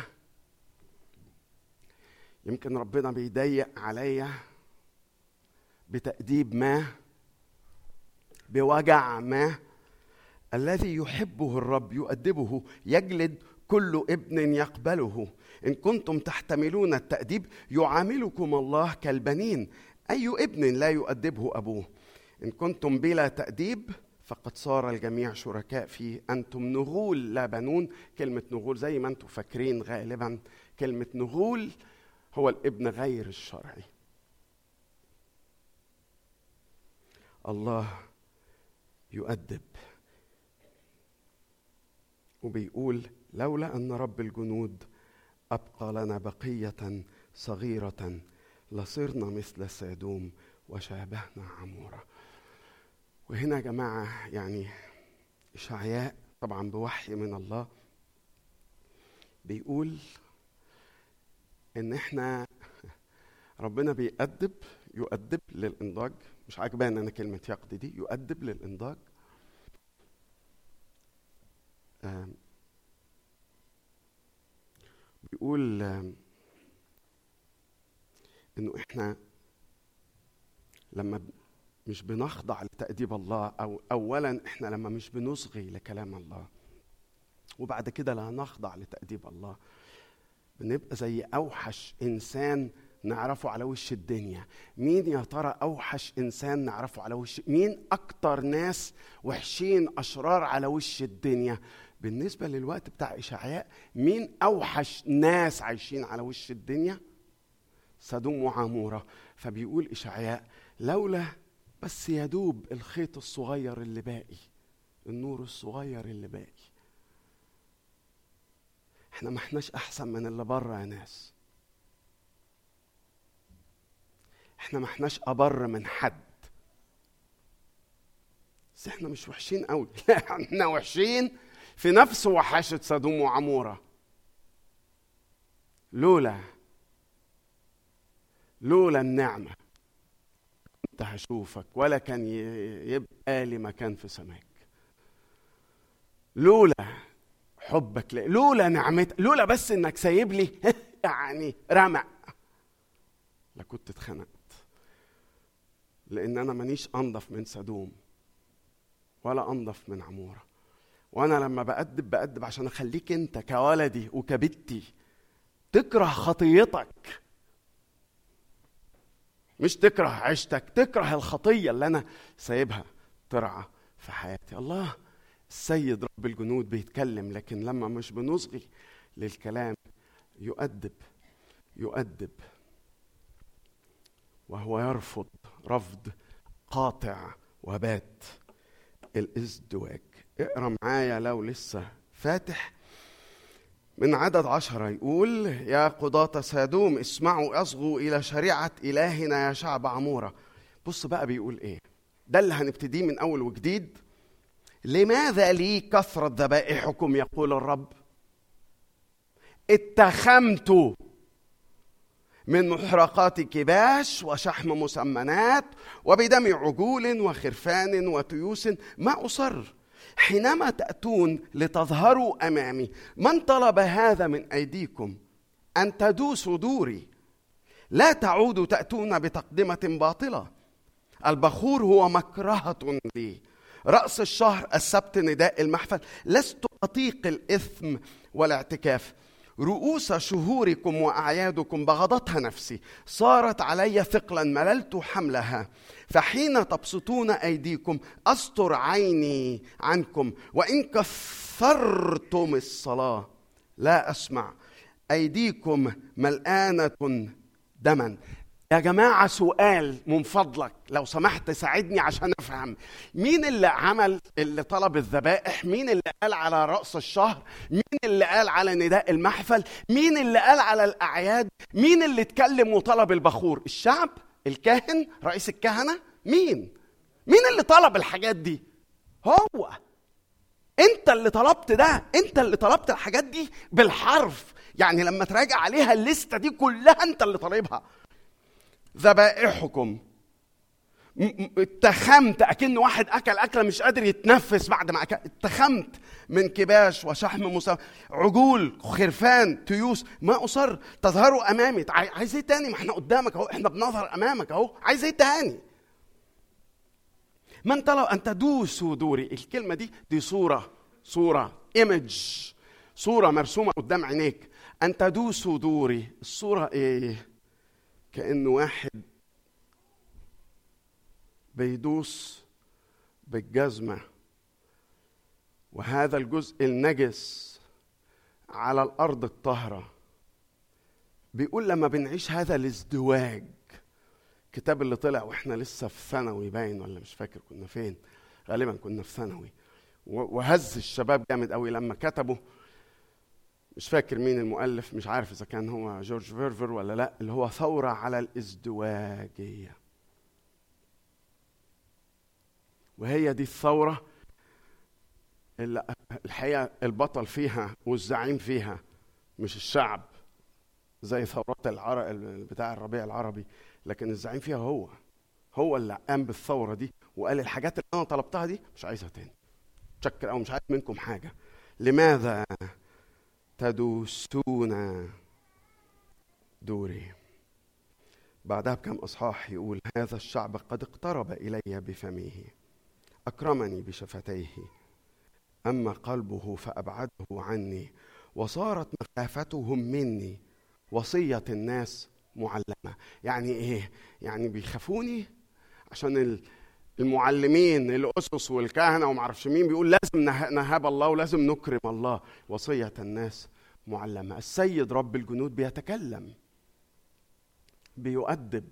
يمكن ربنا بيضيق عليا بتأديب ما بوجع ما. الذي يحبه الرب يؤدبه يجلد كل ابن يقبله. إن كنتم تحتملون التأديب يعاملكم الله كالبنين. أي ابن لا يؤدبه أبوه. إن كنتم بلا تأديب فقد صار الجميع شركاء فيه أنتم نغول لا بنون. كلمة نغول زي ما أنتم فاكرين غالبا كلمة نغول هو الابن غير الشرعي. الله يؤدب وبيقول لولا أن رب الجنود أبقى لنا بقية صغيرة لصرنا مثل سادوم وشابهنا عمورة. وهنا يا جماعة يعني إشعياء طبعا بوحي من الله بيقول إن إحنا ربنا بيأدب يؤدب للإنضاج. مش عاجباني أنا كلمة يقضي دي يؤدب للإنضاج. بيقول إنه إحنا لما مش بنخضع لتأديب الله أو اولا إحنا لما مش بنصغي لكلام الله. وبعد كده لا نخضع لتأديب الله. بنبقى زي أوحش إنسان نعرفه على وش الدنيا. مين يا ترى أوحش إنسان نعرفه على وش؟ مين أكتر ناس وحشين أشرار على وش الدنيا؟ بالنسبة للوقت بتاع إشعياء مين أوحش ناس عايشين على وش الدنيا؟ سدوم وعمورة. فبيقول إشعياء لولا بس يدوب الخيط الصغير اللي باقي النور الصغير اللي باقي. إحنا ما احناش احسن من اللي بره يا ناس. إحنا ما احناش ابر من حد. بس إحنا مش وحشين قوي. لا إحنا وحشين في نفس وحاشة سدوم وعمورة. لولا لولا النعمة. كنت هشوفك ولا كان يبقى لي مكان في سماك. لولا حبك لي لولا نعمتك لولا بس إنك سايب لي يعني رمق. لكنت اتخنقت. لأن أنا مانيش أنضف من سدوم ولا أنضف من عمورة. وأنا لما بأدب بأدب عشان أخليك أنت كولدي وكبتي تكره خطيتك. مش تكره عيشتك تكره الخطية اللي أنا سايبها ترعى في حياتي. الله السيد رب الجنود بيتكلم لكن لما مش بنصغي للكلام يؤدب يؤدب. وهو يرفض رفض قاطع وبات الإزدواج. اقرأ معايا لو لسه فاتح. من عدد عشرة يقول يا قضاة سادوم اسمعوا أصغوا إلى شريعة إلهنا يا شعب عمورة. بص بقى بيقول إيه؟ ده اللي هنبتديه من أول وجديد. لماذا لي كثرة ذبائحكم يقول الرب. اتخمت من محرقات كباش وشحم مسمنات وبدم عجول وخرفان وتيوس ما أصر. حينما تأتون لتظهروا أمامي من طلب هذا من أيديكم؟ أن تدوسوا دوري. لا تعودوا تأتون بتقدمة باطلة. البخور هو مكرهة لي. رأس الشهر السبت نداء المحفل. لست أطيق الإثم والاعتكاف. رؤوس شهوركم وأعيادكم بغضتها نفسي. صارت علي ثقلا مللت حملها. فحين تبسطون أيديكم أستر عيني عنكم. وإن كثرتم الصلاة لا أسمع. أيديكم ملآنة دما. يا جماعة سؤال من فضلك. لو سمحت ساعدني عشان أفهم. مين اللي عمل اللي طلب الذبائح؟ مين اللي قال على رأس الشهر؟ مين اللي قال على نداء المحفل؟ مين اللي قال على الأعياد؟ مين اللي اتكلم وطلب البخور؟ الشعب؟ الكاهن؟ رئيس الكهنة؟ مين؟ مين اللي طلب الحاجات دي؟ هو. انت اللي طلبت ده. انت اللي طلبت الحاجات دي بالحرف. يعني لما تراجع عليها الليستة دي كلها انت اللي طالبها. ذبائحكم. اتخمت أكن واحد أكل أكلة مش قادر يتنفس بعد ما أكل. اتخمت من كباش وشحم مسا عجول خرفان تيوس. ما أصر. تظهروا أمامي. عايز إيه تاني؟ ما إحنا قدامك أهو. إحنا بنظهر أمامك أهو. عايز إيه تاني؟ من طلب أن تدوسوا دوري. الكلمة دي دي صورة. صورة. ايمج صورة مرسومة قدام عينيك. أن تدوسوا دوري. الصورة إيه؟ كأنه واحد بيدوس بالجزمة وهذا الجزء النجس على الأرض الطاهرة. بيقول لما بنعيش هذا الازدواج الكتاب اللي طلع وإحنا لسه في ثانوي باين ولا مش فاكر كنا فين غالبا كنا في ثانوي. وهز الشباب جامد قوي لما كتبوا مش فاكر مين المؤلف مش عارف إذا كان هو جورج فيرفر ولا لأ اللي هو ثورة على الإزدواجية. وهي دي الثورة اللي الحقيقة البطل فيها والزعيم فيها مش الشعب زي ثورات العرب بتاع الربيع العربي لكن الزعيم فيها هو. هو اللي قام بالثورة دي وقال الحاجات اللي أنا طلبتها دي مش عايزها تاني. شكر أو مش عايز منكم حاجة. لماذا تدوسون دوري. بعدها بكم إصحاح يقول هذا الشعب قد اقترب إلي بفمه أكرمني بشفتيه أما قلبه فأبعده عني وصارت مخافتهم مني وصية الناس معلمة. يعني إيه؟ يعني بيخافوني؟ عشان ال- المعلمين الأسس والكهنة وما أعرفش مين بيقول لازم نه- نهاب الله ولازم نكرم الله. وصية الناس معلمة. السيد رب الجنود بيتكلم بيؤدب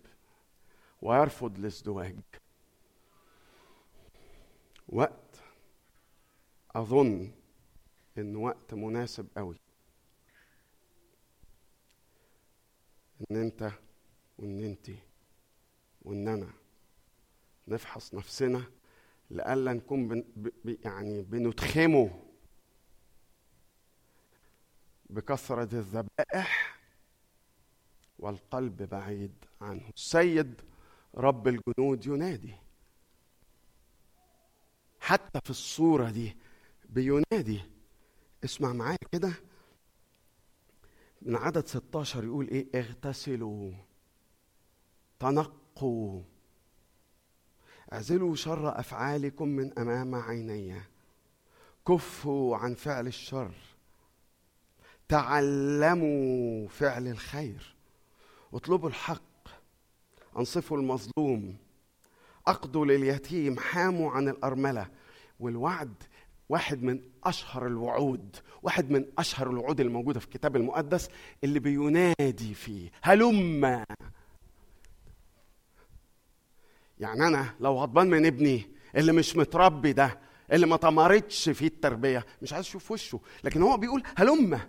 ويرفض الازدواج. وقت أظن انه وقت مناسب قوي إن أنت وإن أنت وإن أنا نفحص نفسنا لئلا نكون بن يعني بنتخمه. بكثرة الذبائح والقلب بعيد عنه. السيد رب الجنود ينادي. حتى في الصورة دي بينادي. اسمع معايا كده. من عدد 16 يقول إيه؟ اغتسلوا. تنقوا. اعزلوا شر أفعالكم من أمام عيني. كفوا عن فعل الشر. تعلموا فعل الخير اطلبوا الحق انصفوا المظلوم اقضوا لليتيم حاموا عن الأرملة. والوعد واحد من أشهر الوعود واحد من أشهر الوعود الموجودة في الكتاب المقدس اللي بينادي فيه هلم. يعني أنا لو غضبان من ابني اللي مش متربي ده اللي ما تمرتش فيه التربية مش عايز أشوف وشه لكن هو بيقول هلم.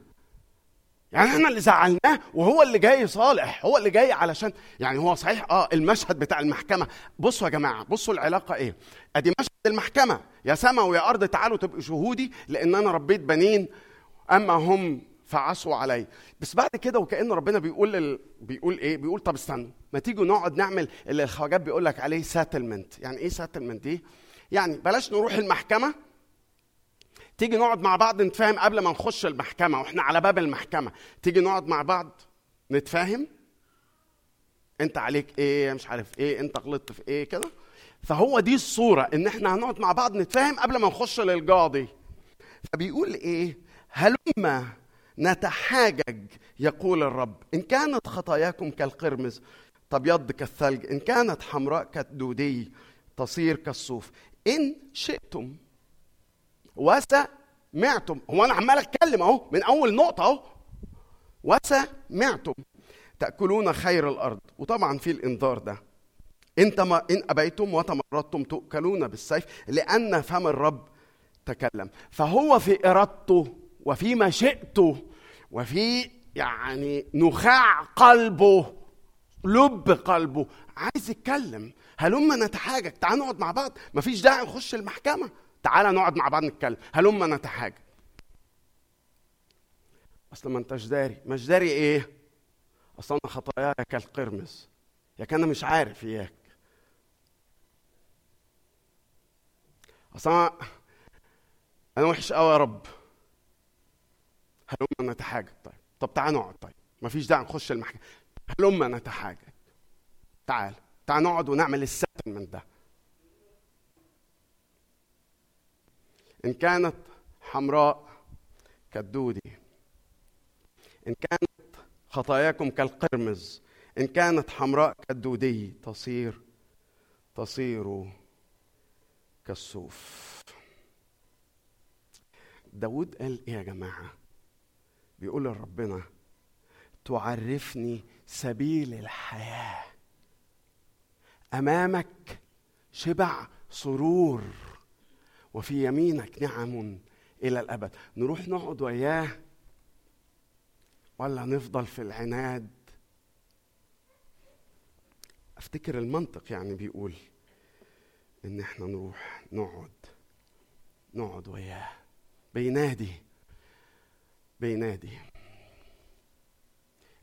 يعني إحنا اللي زعلناه وهو اللي جاي صالح هو اللي جاي علشان يعني هو صحيح آه المشهد بتاع المحكمة. بصوا يا جماعة بصوا العلاقة إيه. أدي مشهد المحكمة. يا سما ويا أرض تعالوا تبقوا شهودي لأن أنا ربيت بنين أما هم فعصوا علي. بس بعد كده وكأن ربنا بيقول لل... بيقول إيه؟ بيقول طب استنوا ما تيجوا نقعد نعمل اللي الخواجات بيقول لك عليه ساتلمنت يعني إيه ساتلمنت دي يعني بلاش نروح المحكمة تيجي نقعد مع بعض نتفاهم قبل ما نخش المحكمة وإحنا على باب المحكمة. تيجي نقعد مع بعض نتفاهم؟ انت عليك إيه؟ مش عارف إيه انت غلطت في إيه؟ كده. فهو دي الصورة ان إحنا هنقعد مع بعض نتفاهم قبل ما نخش للقاضي. فبيقول إيه؟ هلما نتحاجج يقول الرب. إن كانت خطاياكم كالقرمز تبيض كالثلج. إن كانت حمراء كالدودي تصير كالصوف. إن شئتم وسمعتم. هو أنا عمال أتكلم أهو من أول نقطة أهو. وسمعتم. تأكلون خير الأرض. وطبعا في الإنذار ده. انت ما إن أبيتم وتمردتم تؤكلون بالسيف لأن فم الرب تكلم. فهو في إرادته وفي مشيئته وفي يعني نخاع قلبه لب قلبه. عايز يتكلم. هلما نتحاجج. تعال نقعد مع بعض. مفيش داعي نخش المحكمة. تعالى نقعد مع بعض نتكلم. هلما نتحاجج؟ أصل ما أنتش داري. مش داري إيه؟ أصل أنا خطاياي كالقرمز. يا كان مش عارف إياك. أصل أنا أنا وحش قوي يا رب. هلما نتحاجج؟ طيب. طب تعال نقعد. طيب. مفيش داعي نخش المحكمة. هلما نتحاجج؟ تعال. تعال نقعد ونعمل السيتلمنت ده. إن كانت حمراء كالدودي إن كانت خطاياكم كالقرمز إن كانت حمراء كالدودي تصير تصير كالصوف داود قال إيه يا جماعة؟ بيقول لربنا تعرفني سبيل الحياة. أمامك شبع سرور. وفي يمينك نعم إلى الأبد. نروح نقعد وياه ولا نفضل في العناد؟ أفتكر المنطق يعني بيقول إن إحنا نروح نقعد نقعد وياه. بينادي بينادي.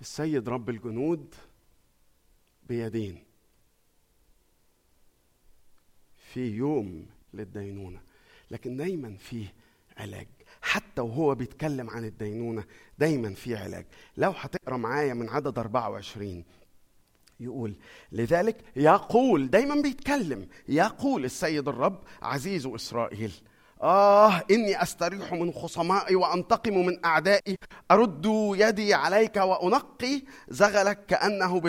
السيد رب الجنود بيدين. في يوم للدينونة. لكن دايما فيه علاج. حتى وهو بيتكلم عن الدينونة دايما فيه علاج. لو هتقرأ معايا من عدد 24 يقول لذلك يقول دايما بيتكلم يقول السيد الرب عزيز إسرائيل آه إني أستريح من خصمائي وأنتقم من أعدائي أرد يدي عليك وأنقي زغلك كأنه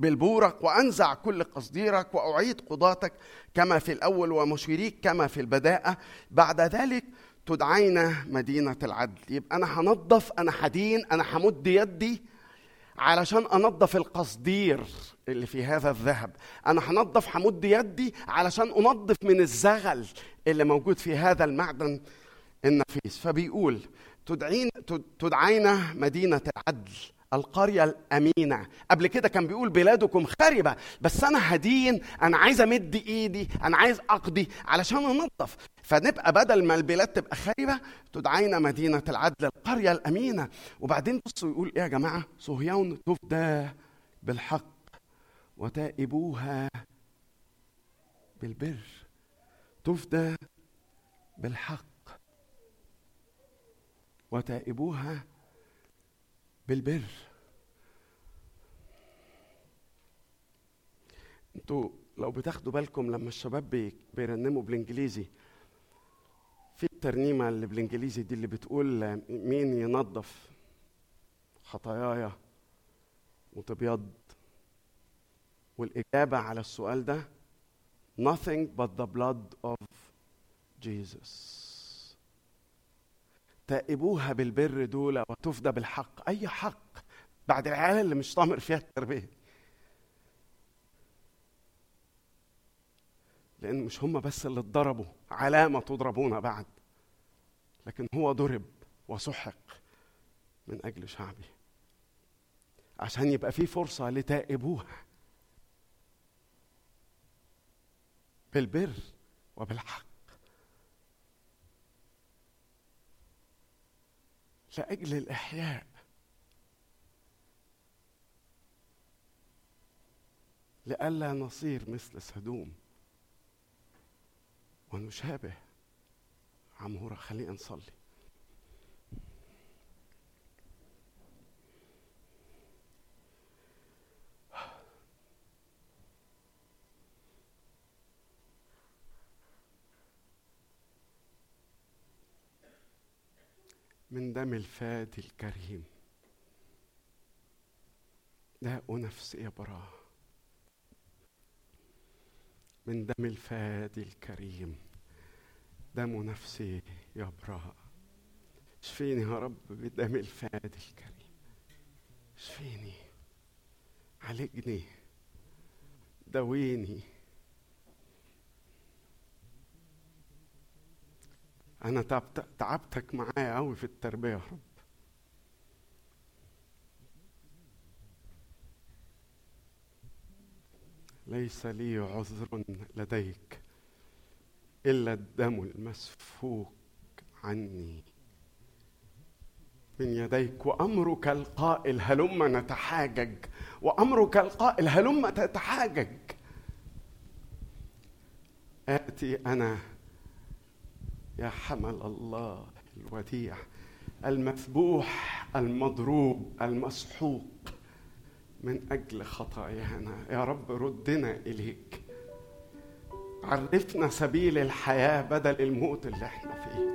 بالبورق وأنزع كل قصديرك وأعيد قضاتك كما في الأول ومشيريك كما في البداءة. بعد ذلك تدعين مدينة العدل. يبقى أنا هنظف أنا حدين أنا همد يدي علشان أنظف القصدير اللي في هذا الذهب. أنا هنظف همد يدي علشان أنظف من الزغل اللي موجود في هذا المعدن النفيس. فبيقول تدعين تد- تدعين مدينة العدل. القرية الأمينة. قبل كده كان بيقول بلادكم خربة بس أنا هدين أنا عايز أمد إيدي أنا عايز أقضي علشان أنظف. فنبقى بدل ما البلاد تبقى خربة تدعين مدينة العدل القرية الأمينة. وبعدين بصوا يقول إيه يا جماعة؟ صهيون تفدى بالحق وتائبوها بالبر. تفدى بالحق وتائبوها بالبر. أنتوا لو بتاخدوا بالكم لما الشباب بي- بيرنموا بالإنجليزي في الترنيمة اللي بالإنجليزي دي اللي بتقول مين ينظف خطاياي وتبيض والإجابة على السؤال ده nothing but the blood of Jesus. تائبوها بالبر دول وتفدى بالحق. أي حق بعد العيال اللي مش طامر فيها التربية. لأن مش هم بس اللي اتضربوا علامة تضربون بعد. لكن هو ضرب وسحق من أجل شعبي. عشان يبقى في فرصة لتائبوها بالبر وبالحق. لأجل الإحياء. لئلا نصير مثل سدوم ونشابه عمورة خلينا نصلي من دم الفادي الكريم. داء نفسي يبرأ من دم الفادي الكريم. دم نفسي يبرأ اشفيني يا رب بدم الفادي الكريم. اشفيني. عالجني دويني. أنا تعبت تعبتك معايا قوي في التربية يا رب. ليس لي عذر لديك إلا الدم المسفوك عني. من يديك وأمرك القائل هلم نتحاجج وأمرك القائل هلم تتحاجج. آتي أنا يا حمل الله الوديع المذبوح المضروب المسحوق. من أجل خطايانا يا رب ردنا إليك. عرفنا سبيل الحياة بدل الموت اللي إحنا فيه.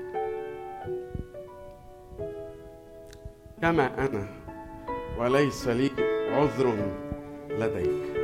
كما أنا وليس لي عذر لديك.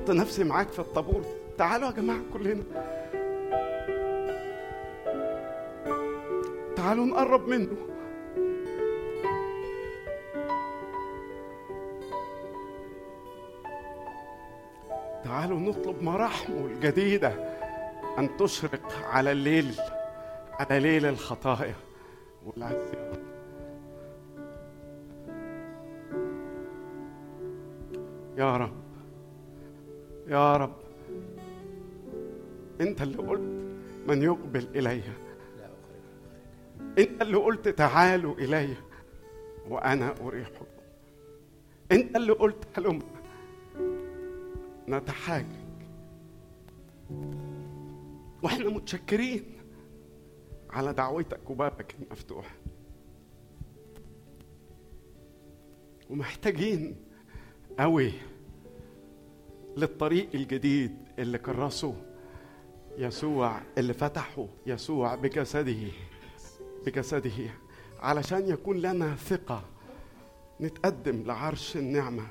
أحط نفسي معاك في الطابور. تعالوا يا جماعة كلنا. تعالوا نقرب منه. تعالوا نطلب مراحمه الجديدة أن تشرق على الليل على ليل الخطايا. والعصيان يا رب. يا رب. انت اللي قلت من يقبل إلي. انت اللي قلت تعالوا إلي وأنا اريحكم انت اللي قلت هلم. نتحاجج. وإحنا متشكرين على دعوتك وبابك المفتوح. ومحتاجين قوي للطريق الجديد اللي كرسه يسوع اللي فتحه يسوع بجسده بجسده علشان يكون لنا ثقة نتقدم لعرش النعمة.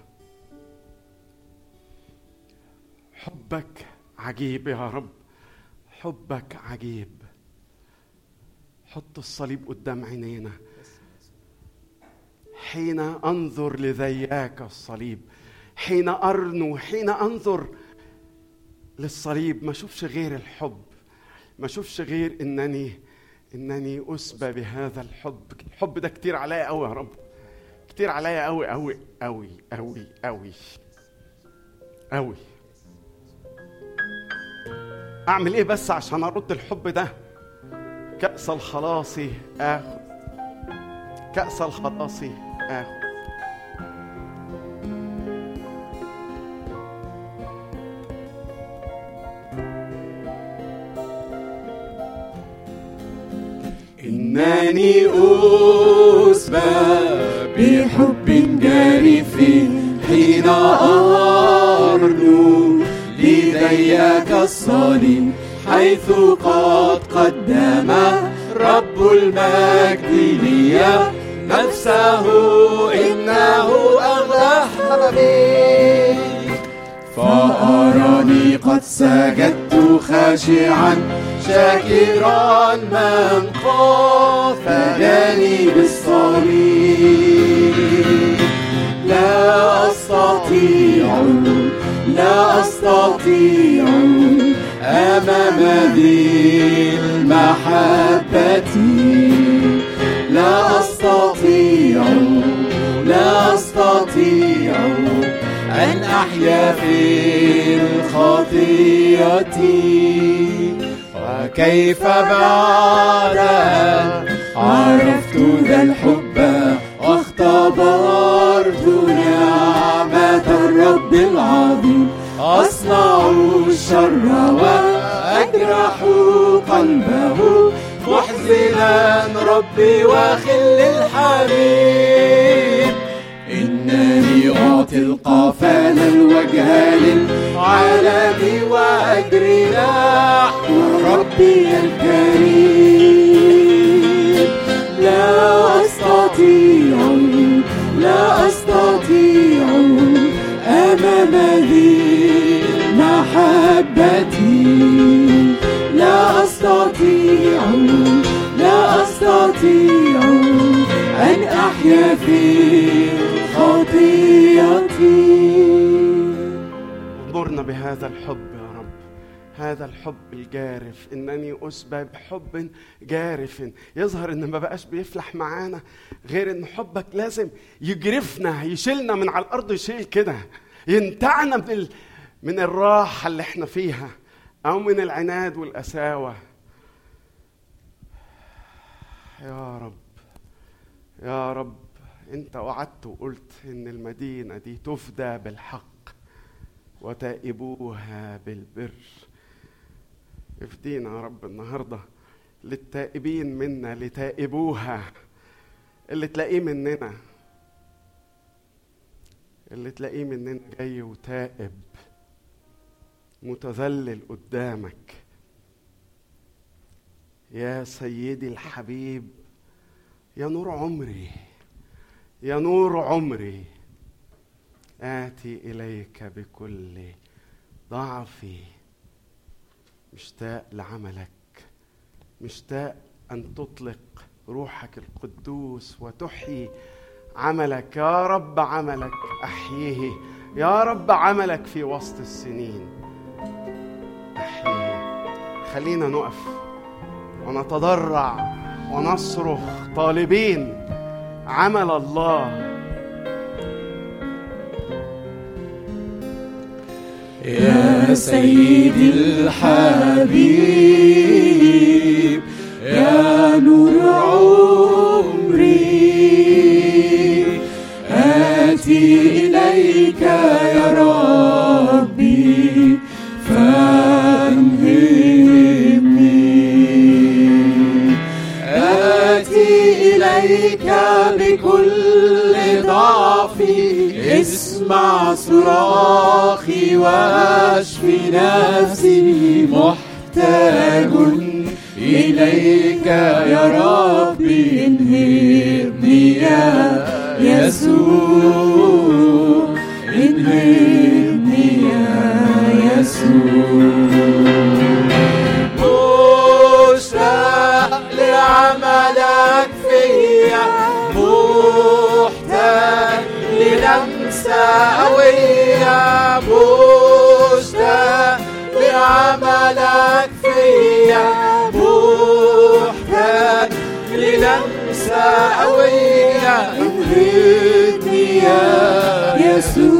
حبك عجيب يا رب حبك عجيب. حط الصليب قدام عينينا. حين أنظر لذياك الصليب حين أرنو حين أنظر للصليب ما اشوفش غير الحب. ما اشوفش غير إنني إنني أسبى بهذا الحب. الحب ده كتير عليا قوي يا رب. كتير عليا قوي قوي قوي قوي قوي قوي أعمل إيه بس عشان أرد الحب ده؟ كأس الخلاص اخذ كأس الخلاص اخذ إنني أسبى بحب جارف حين أرنو لديك الصليب حيث قد قدم رب المجد لي. نفسه إنه أغلى حبيب فأراني قد سجدت خاشعا شاكرا من قد فداني بالصليب. لا أستطيع لا أستطيع أمام ذي المحبة. لا أستطيع لا أستطيع أن أحيا في الخطيئة وكيف بعد أن عرفت ذا الحب واختبرت نعمة الرب العظيم. أصنع الشر وأجرح قلبه. محزنا ربي وخل الحبيب. إنني أعطي القفال الوجه للعالم وأجري نحو ربي الكريم. لا أستطيع لا أستطيع أمام ذي المحبة لا أستطيع لا أستطيع أن أحيا في خطيئتي. اغمرنا بهذا الحب يا رب. هذا الحب الجارف. إنني أسبى بحب جارف. يظهر إن ما بقاش بيفلح معانا غير إن حبك لازم يجرفنا يشيلنا من على الأرض يشيل كده. ينتعنا من. من الراحة اللي إحنا فيها أو من العناد والقساوة. يا رب. يا رب. انت وعدت وقلت ان المدينة دي تفدى بالحق وتائبوها بالبر. افدينا يا رب النهارده للتائبين منا لتائبوها. اللي تلاقيه مننا اللي تلاقيه مننا جاي وتائب متذلل قدامك. يا سيدي الحبيب يا نور عمري يا نور عمري آتي إليك بكل ضعفي مشتاق لعملك مشتاق أن تطلق روحك القدوس وتحيي عملك. يا رب عملك أحييه. يا رب عملك في وسط السنين. أحييه. خلينا نقف ونتضرع ونصرخ طالبين. عمل الله. يا سيدي الحبيب يا نور عمري آتي إليك يا ربي بكل ضعفي اسمع صراخي واشفي نفسي. محتاج إليك يا ربي انهضني يا يسوع انهضني قوية مشتاق لعملك فيا محتاج للمسة قوية انهضني يا يسوع.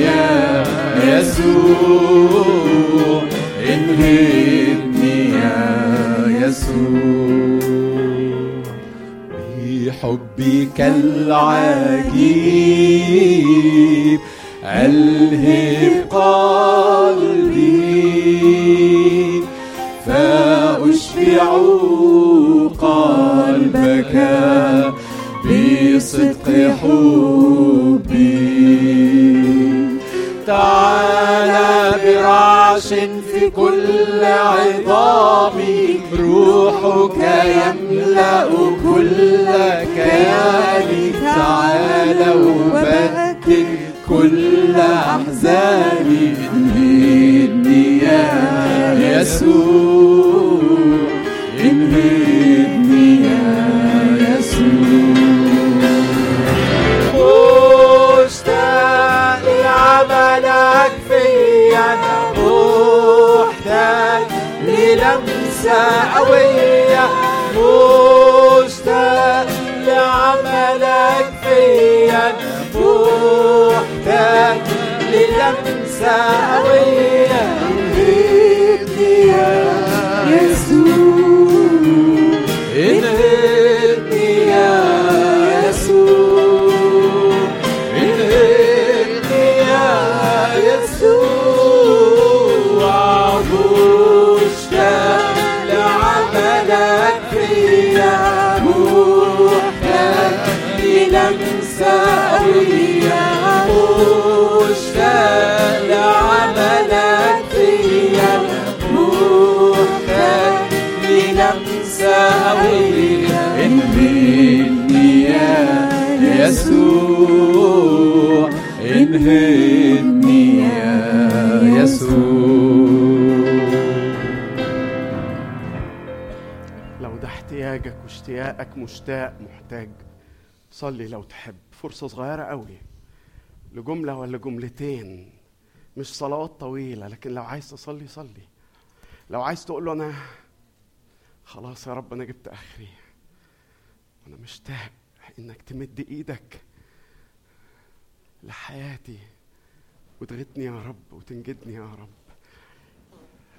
يا يسوع يا يسوع بحبك العجيب ألهب قلبي حبي تعالى برعش في كل عظامي روحك يملأ كل كياني تعالى وبدل كل أحزاني انهضني يا يسوع. قوية مشتاق لعملك فيا. محتاج للمسة قوية محتاج. صلي لو تحب. فرصة صغيرة قوي. لجملة ولا جملتين. مش صلوات طويلة لكن لو عايز تصلي صلي. لو عايز تقول له أنا خلاص يا رب أنا جبت آخري. أنا مشتاق إنك تمد إيدك لحياتي وتغتني يا رب وتنجدني يا رب.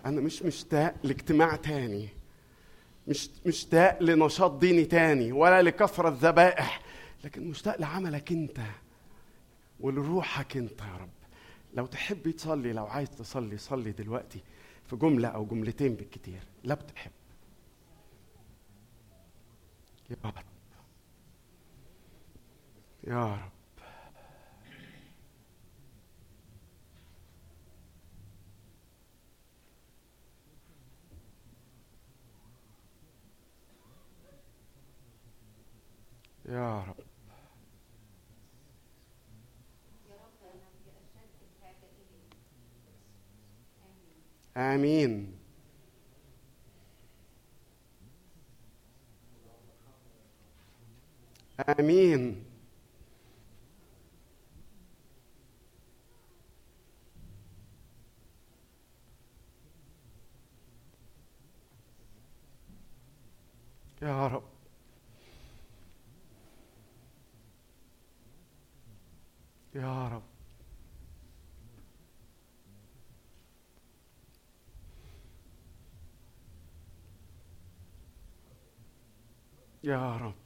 أنا مش مشتاق لاجتماع تاني. مش مشتاق لنشاط ديني تاني ولا لكثرة ذبائح لكن مشتاق لعملك انت ولروحك انت يا رب. لو تحب تصلي لو عايز تصلي صلي دلوقتي في جملة أو جملتين بالكتير. لا بتحب. يا رب. يا رب. يا رب. آمين. آمين. يا رب. يا رب. يا رب.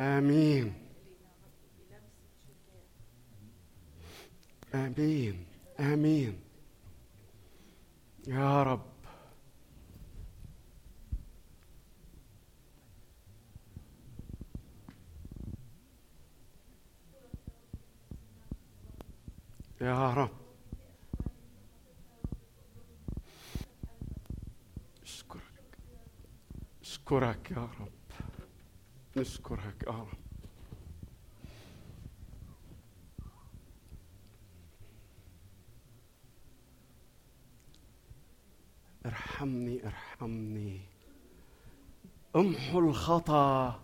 آمين. آمين. آمين. يا رب. يا رب. أشكرك. أشكرك يا رب. نشكرك. رب ارحمني ارحمني. امحو الخطأ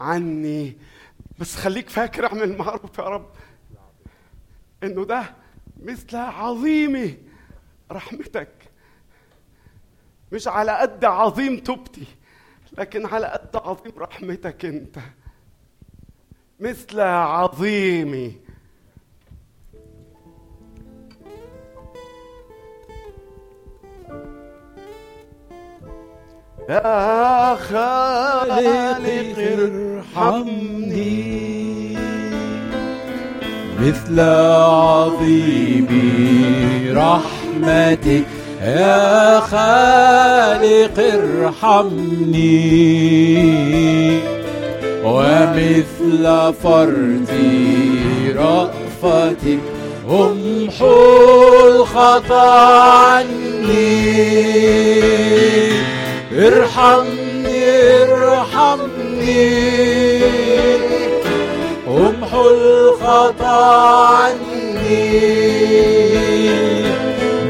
عني. بس خليك فاكر اعمل معروف يا رب. إنه ده مثل عظيم رحمتك. مش على قد عظيم توبتي. لكن على قد عظيم رحمتك أنت؟ مثل عظيم يا خالق ارحمني. مثل عظيم رحمتك. يا خالق ارحمني. ومثل فرد رأفتك أمحو الخطا عني ارحمني ارحمني. أمحو الخطا عني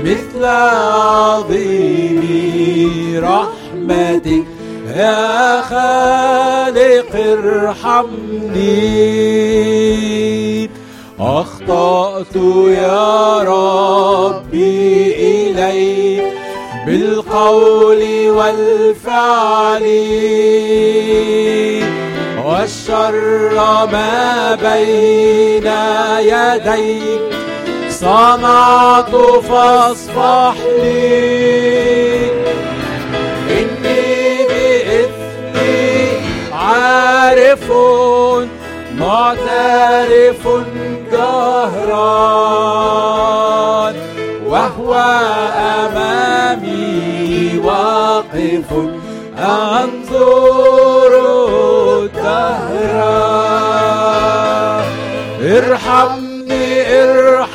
مثل عظيم رحمتك. يا خالق ارحمني. أخطأت يا ربي إليك بالقول والفعل. والشر ما بين يديك صنعت فاصفح لي إني بإثمي عارف معترف جهران. وهو أمامي واقف أنظر الدهر ارحمني ارحمني.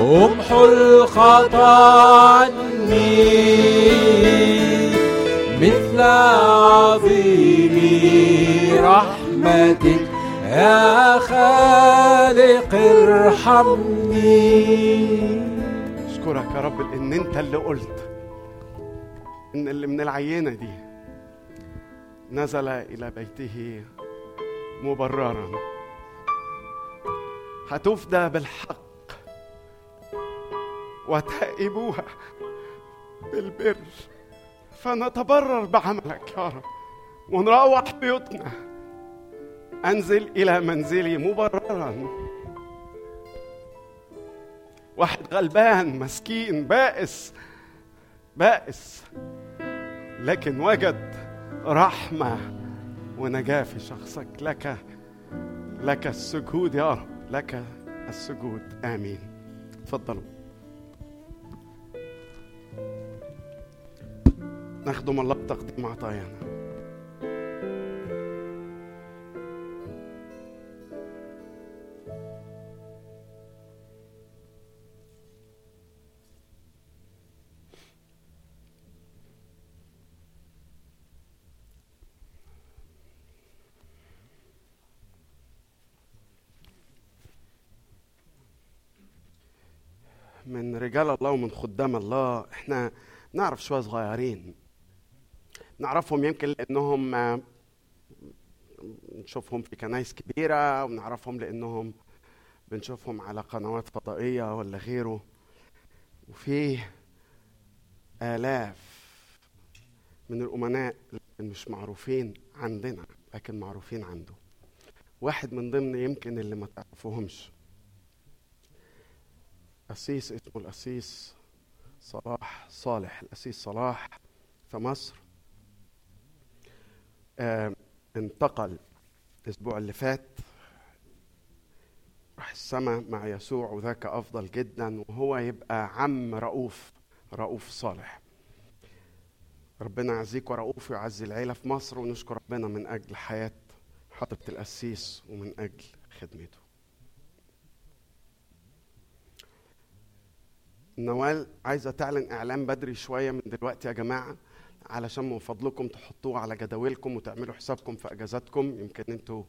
امحو الخطأ عني مثل عظيم رحمتك. يا خالق ارحمني. أشكرك يا رب ان أنت اللي قلت إن اللي من العينة دي نزل إلى بيته مبررا. هتفدى بالحق وتائبوها بالبر. فنتبرر بعملك يا رب ونروح بيوتنا أنزل إلى منزلي مبررا. واحد غلبان مسكين بائس بائس. لكن وجد رحمة ونجاة في شخصك. لك لك السجود يا رب. لك السجود. آمين. تفضلوا. نخدم الله بتقديم عطايانا. من رجال الله ومن خدام الله. إحنا نعرف شوية صغيرين. نعرفهم يمكن لأنهم آه، نشوفهم في كنايس كبيرة ونعرفهم لأنهم بنشوفهم على قنوات فضائية ولا غيره. وفي آلاف من الأمناء اللي مش معروفين عندنا لكن معروفين عنده. واحد من ضمن يمكن اللي ما تعرفوهمش. قسيس اسمه القسيس صلاح صالح القسيس صلاح في مصر. انتقل الأسبوع اللي فات. راح السماء مع يسوع وذاك أفضل جدا وهو يبقى عم رؤوف رؤوف صالح. ربنا يعزيك ورؤوف ويعزي العيلة في مصر ونشكر ربنا من أجل حياة حضرة القسيس ومن أجل خدمته. نوال عايزه تعلن اعلان بدري شوية من دلوقتي يا جماعة علشان من فضلكم تحطوه على جداولكم وتعملوا حسابكم في أجازاتكم. يمكن أنتوا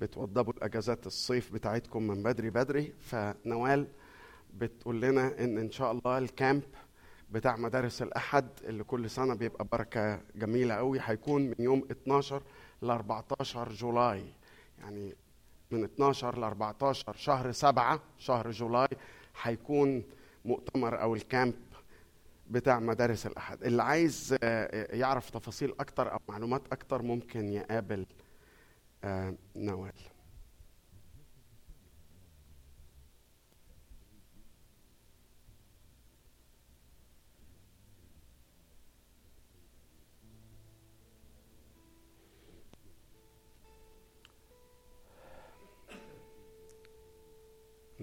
بتوضبوا الأجازات الصيف بتاعتكم من بدري بدري. فنوال بتقول لنا إن إن شاء الله الكامب بتاع مدارس الأحد اللي كل سنة بيبقى بركة جميلة قوي هيكون من يوم 12 ل 14 جولاي. يعني من 12 ل 14 شهر 7 شهر جولاي هيكون مؤتمر أو الكامب بتاع مدارس الأحد. اللي عايز آه، يعرف تفاصيل أكتر أو معلومات أكتر ممكن يقابل آه، نوال.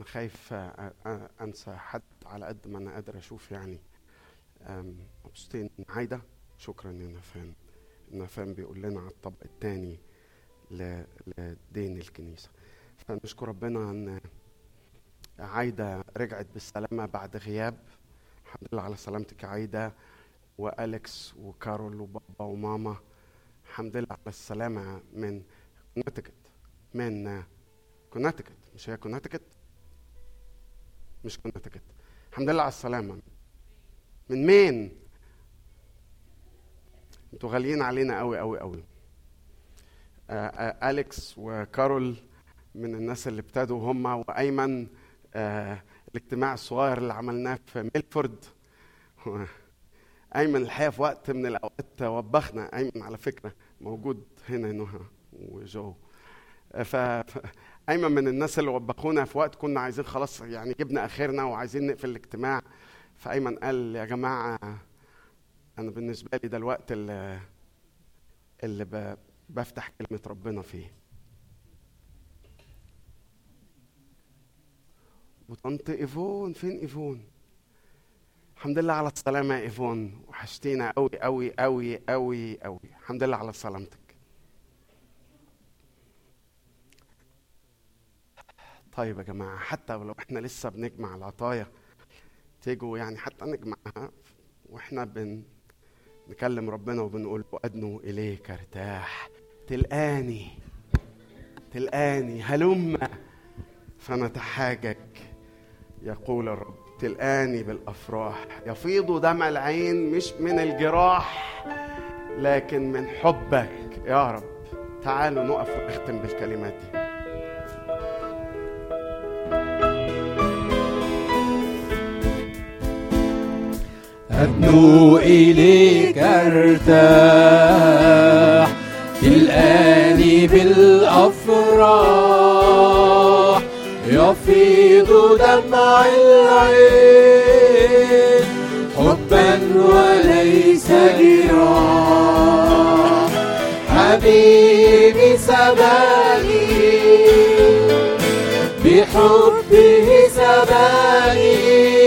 أنا خايف آه، آه، أنسى حد على قد ما أنا قادر أشوف يعني. مبسوطين عايدة. شكرا يا نفان. نفان بيقول لنا على الطبق الثاني لدين الكنيسة. فنشكر ربنا إن عايدة رجعت بالسلامة بعد غياب. الحمد لله على سلامتك يا عايدة. والكس وكارول وبابا وماما الحمد لله على السلامة من كونيتيكت من كونيتيكت مش هي كونيتيكت مش كونيتيكت الحمد لله على السلامة. من مين؟ أنتوا غاليين علينا قوي قوي قوي آه، آه، أليكس وكارول من الناس اللي ابتدوا هم وأيمن. آه، الاجتماع الصغير اللي عملناه في ميلفورد. أيمن الحقيقة في وقت من الأوقات وبخنا. أيمن على فكرة موجود هنا نهى وجو ايمن من الناس اللي وبخونا في وقت كنا عايزين خلاص يعني جبنا آخرنا وعايزين نقفل الاجتماع. فأيمن قال يا جماعة أنا بالنسبة لي ده الوقت اللي اللي بفتح كلمة ربنا فيه. وطنط إيفون فين إيفون؟ الحمد لله على السلامة يا إيفون. وحشتينا قوي قوي قوي قوي قوي الحمد لله على سلامتك. طيب يا جماعة حتى ولو إحنا لسه بنجمع العطايا تيجوا يعني حتى نجمعها وإحنا بن نكلم ربنا وبنقول وأدنو إليك أرتاح. تلقاني تلقاني هلم. فنتحاجج. يقول الرب تلقاني بالأفراح. يفيض دمع العين مش من الجراح لكن من حبك. يا رب تعالوا نقف ونختم بالكلمات دي. أدنو إليك أرتاح الآن بالأفراح يفيض دمع العين حبا وليس جراح. حبيبي سباني بحبه سباني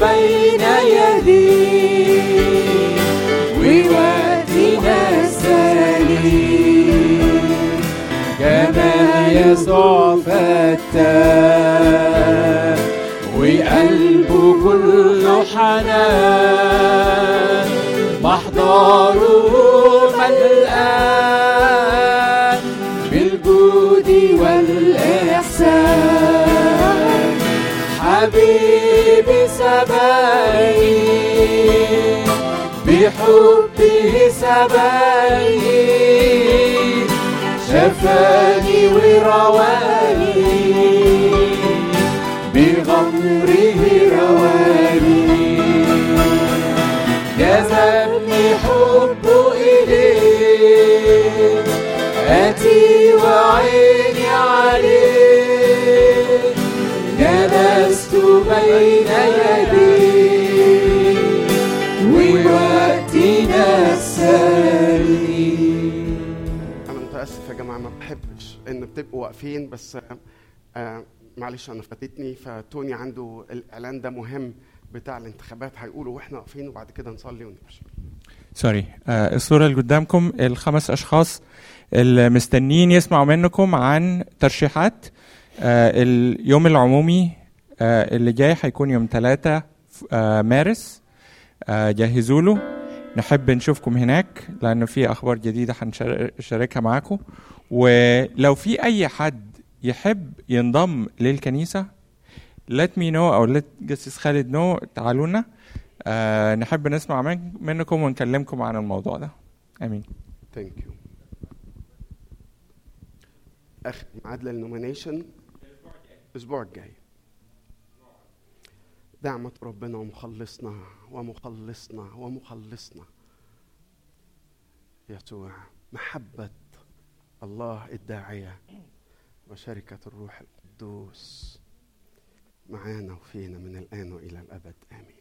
بين يديه ووقتنا السليم جمال يسوع فتان وقلبه كله حنان. محضره ملآن سباني بحبه سباني شفاني ورواني. بغمره رواني. جذبني حبه إليه. أتي وعيني عليه. بين يديه ووقتنا السليم. أنا متأسف يا جماعة ما بحبش إن بتبقوا واقفين بس آه، معلش أنا فاتتني فتوني عنده الإعلان ده مهم بتاع الانتخابات هيقولوا وإحنا واقفين وبعد كده نصلي ونمشي. سوري آه الصورة اللي قدامكم الخمس أشخاص اللي مستنيين يسمعوا منكم عن ترشيحات آه اليوم العمومي اللي جاي هيكون يوم 3 آه مارس. آه جهزوا له نحب نشوفكم هناك لأنه في أخبار جديدة هنشاركها معاكم. ولو في أي حد يحب ينضم للكنيسة let me know أو let قسيس خالد know تعالوا لنا. آه نحب نسمع من منكم ونكلمكم عن الموضوع ده. آمين. thank you اخر ميعاد للنومينيشن الأسبوع الجاي. نعمة ربنا ومخلصنا ومخلصنا ومخلصنا. يسوع محبة الله الداعية وشركة الروح القدوس معانا وفينا من الآن وإلى الأبد. آمين.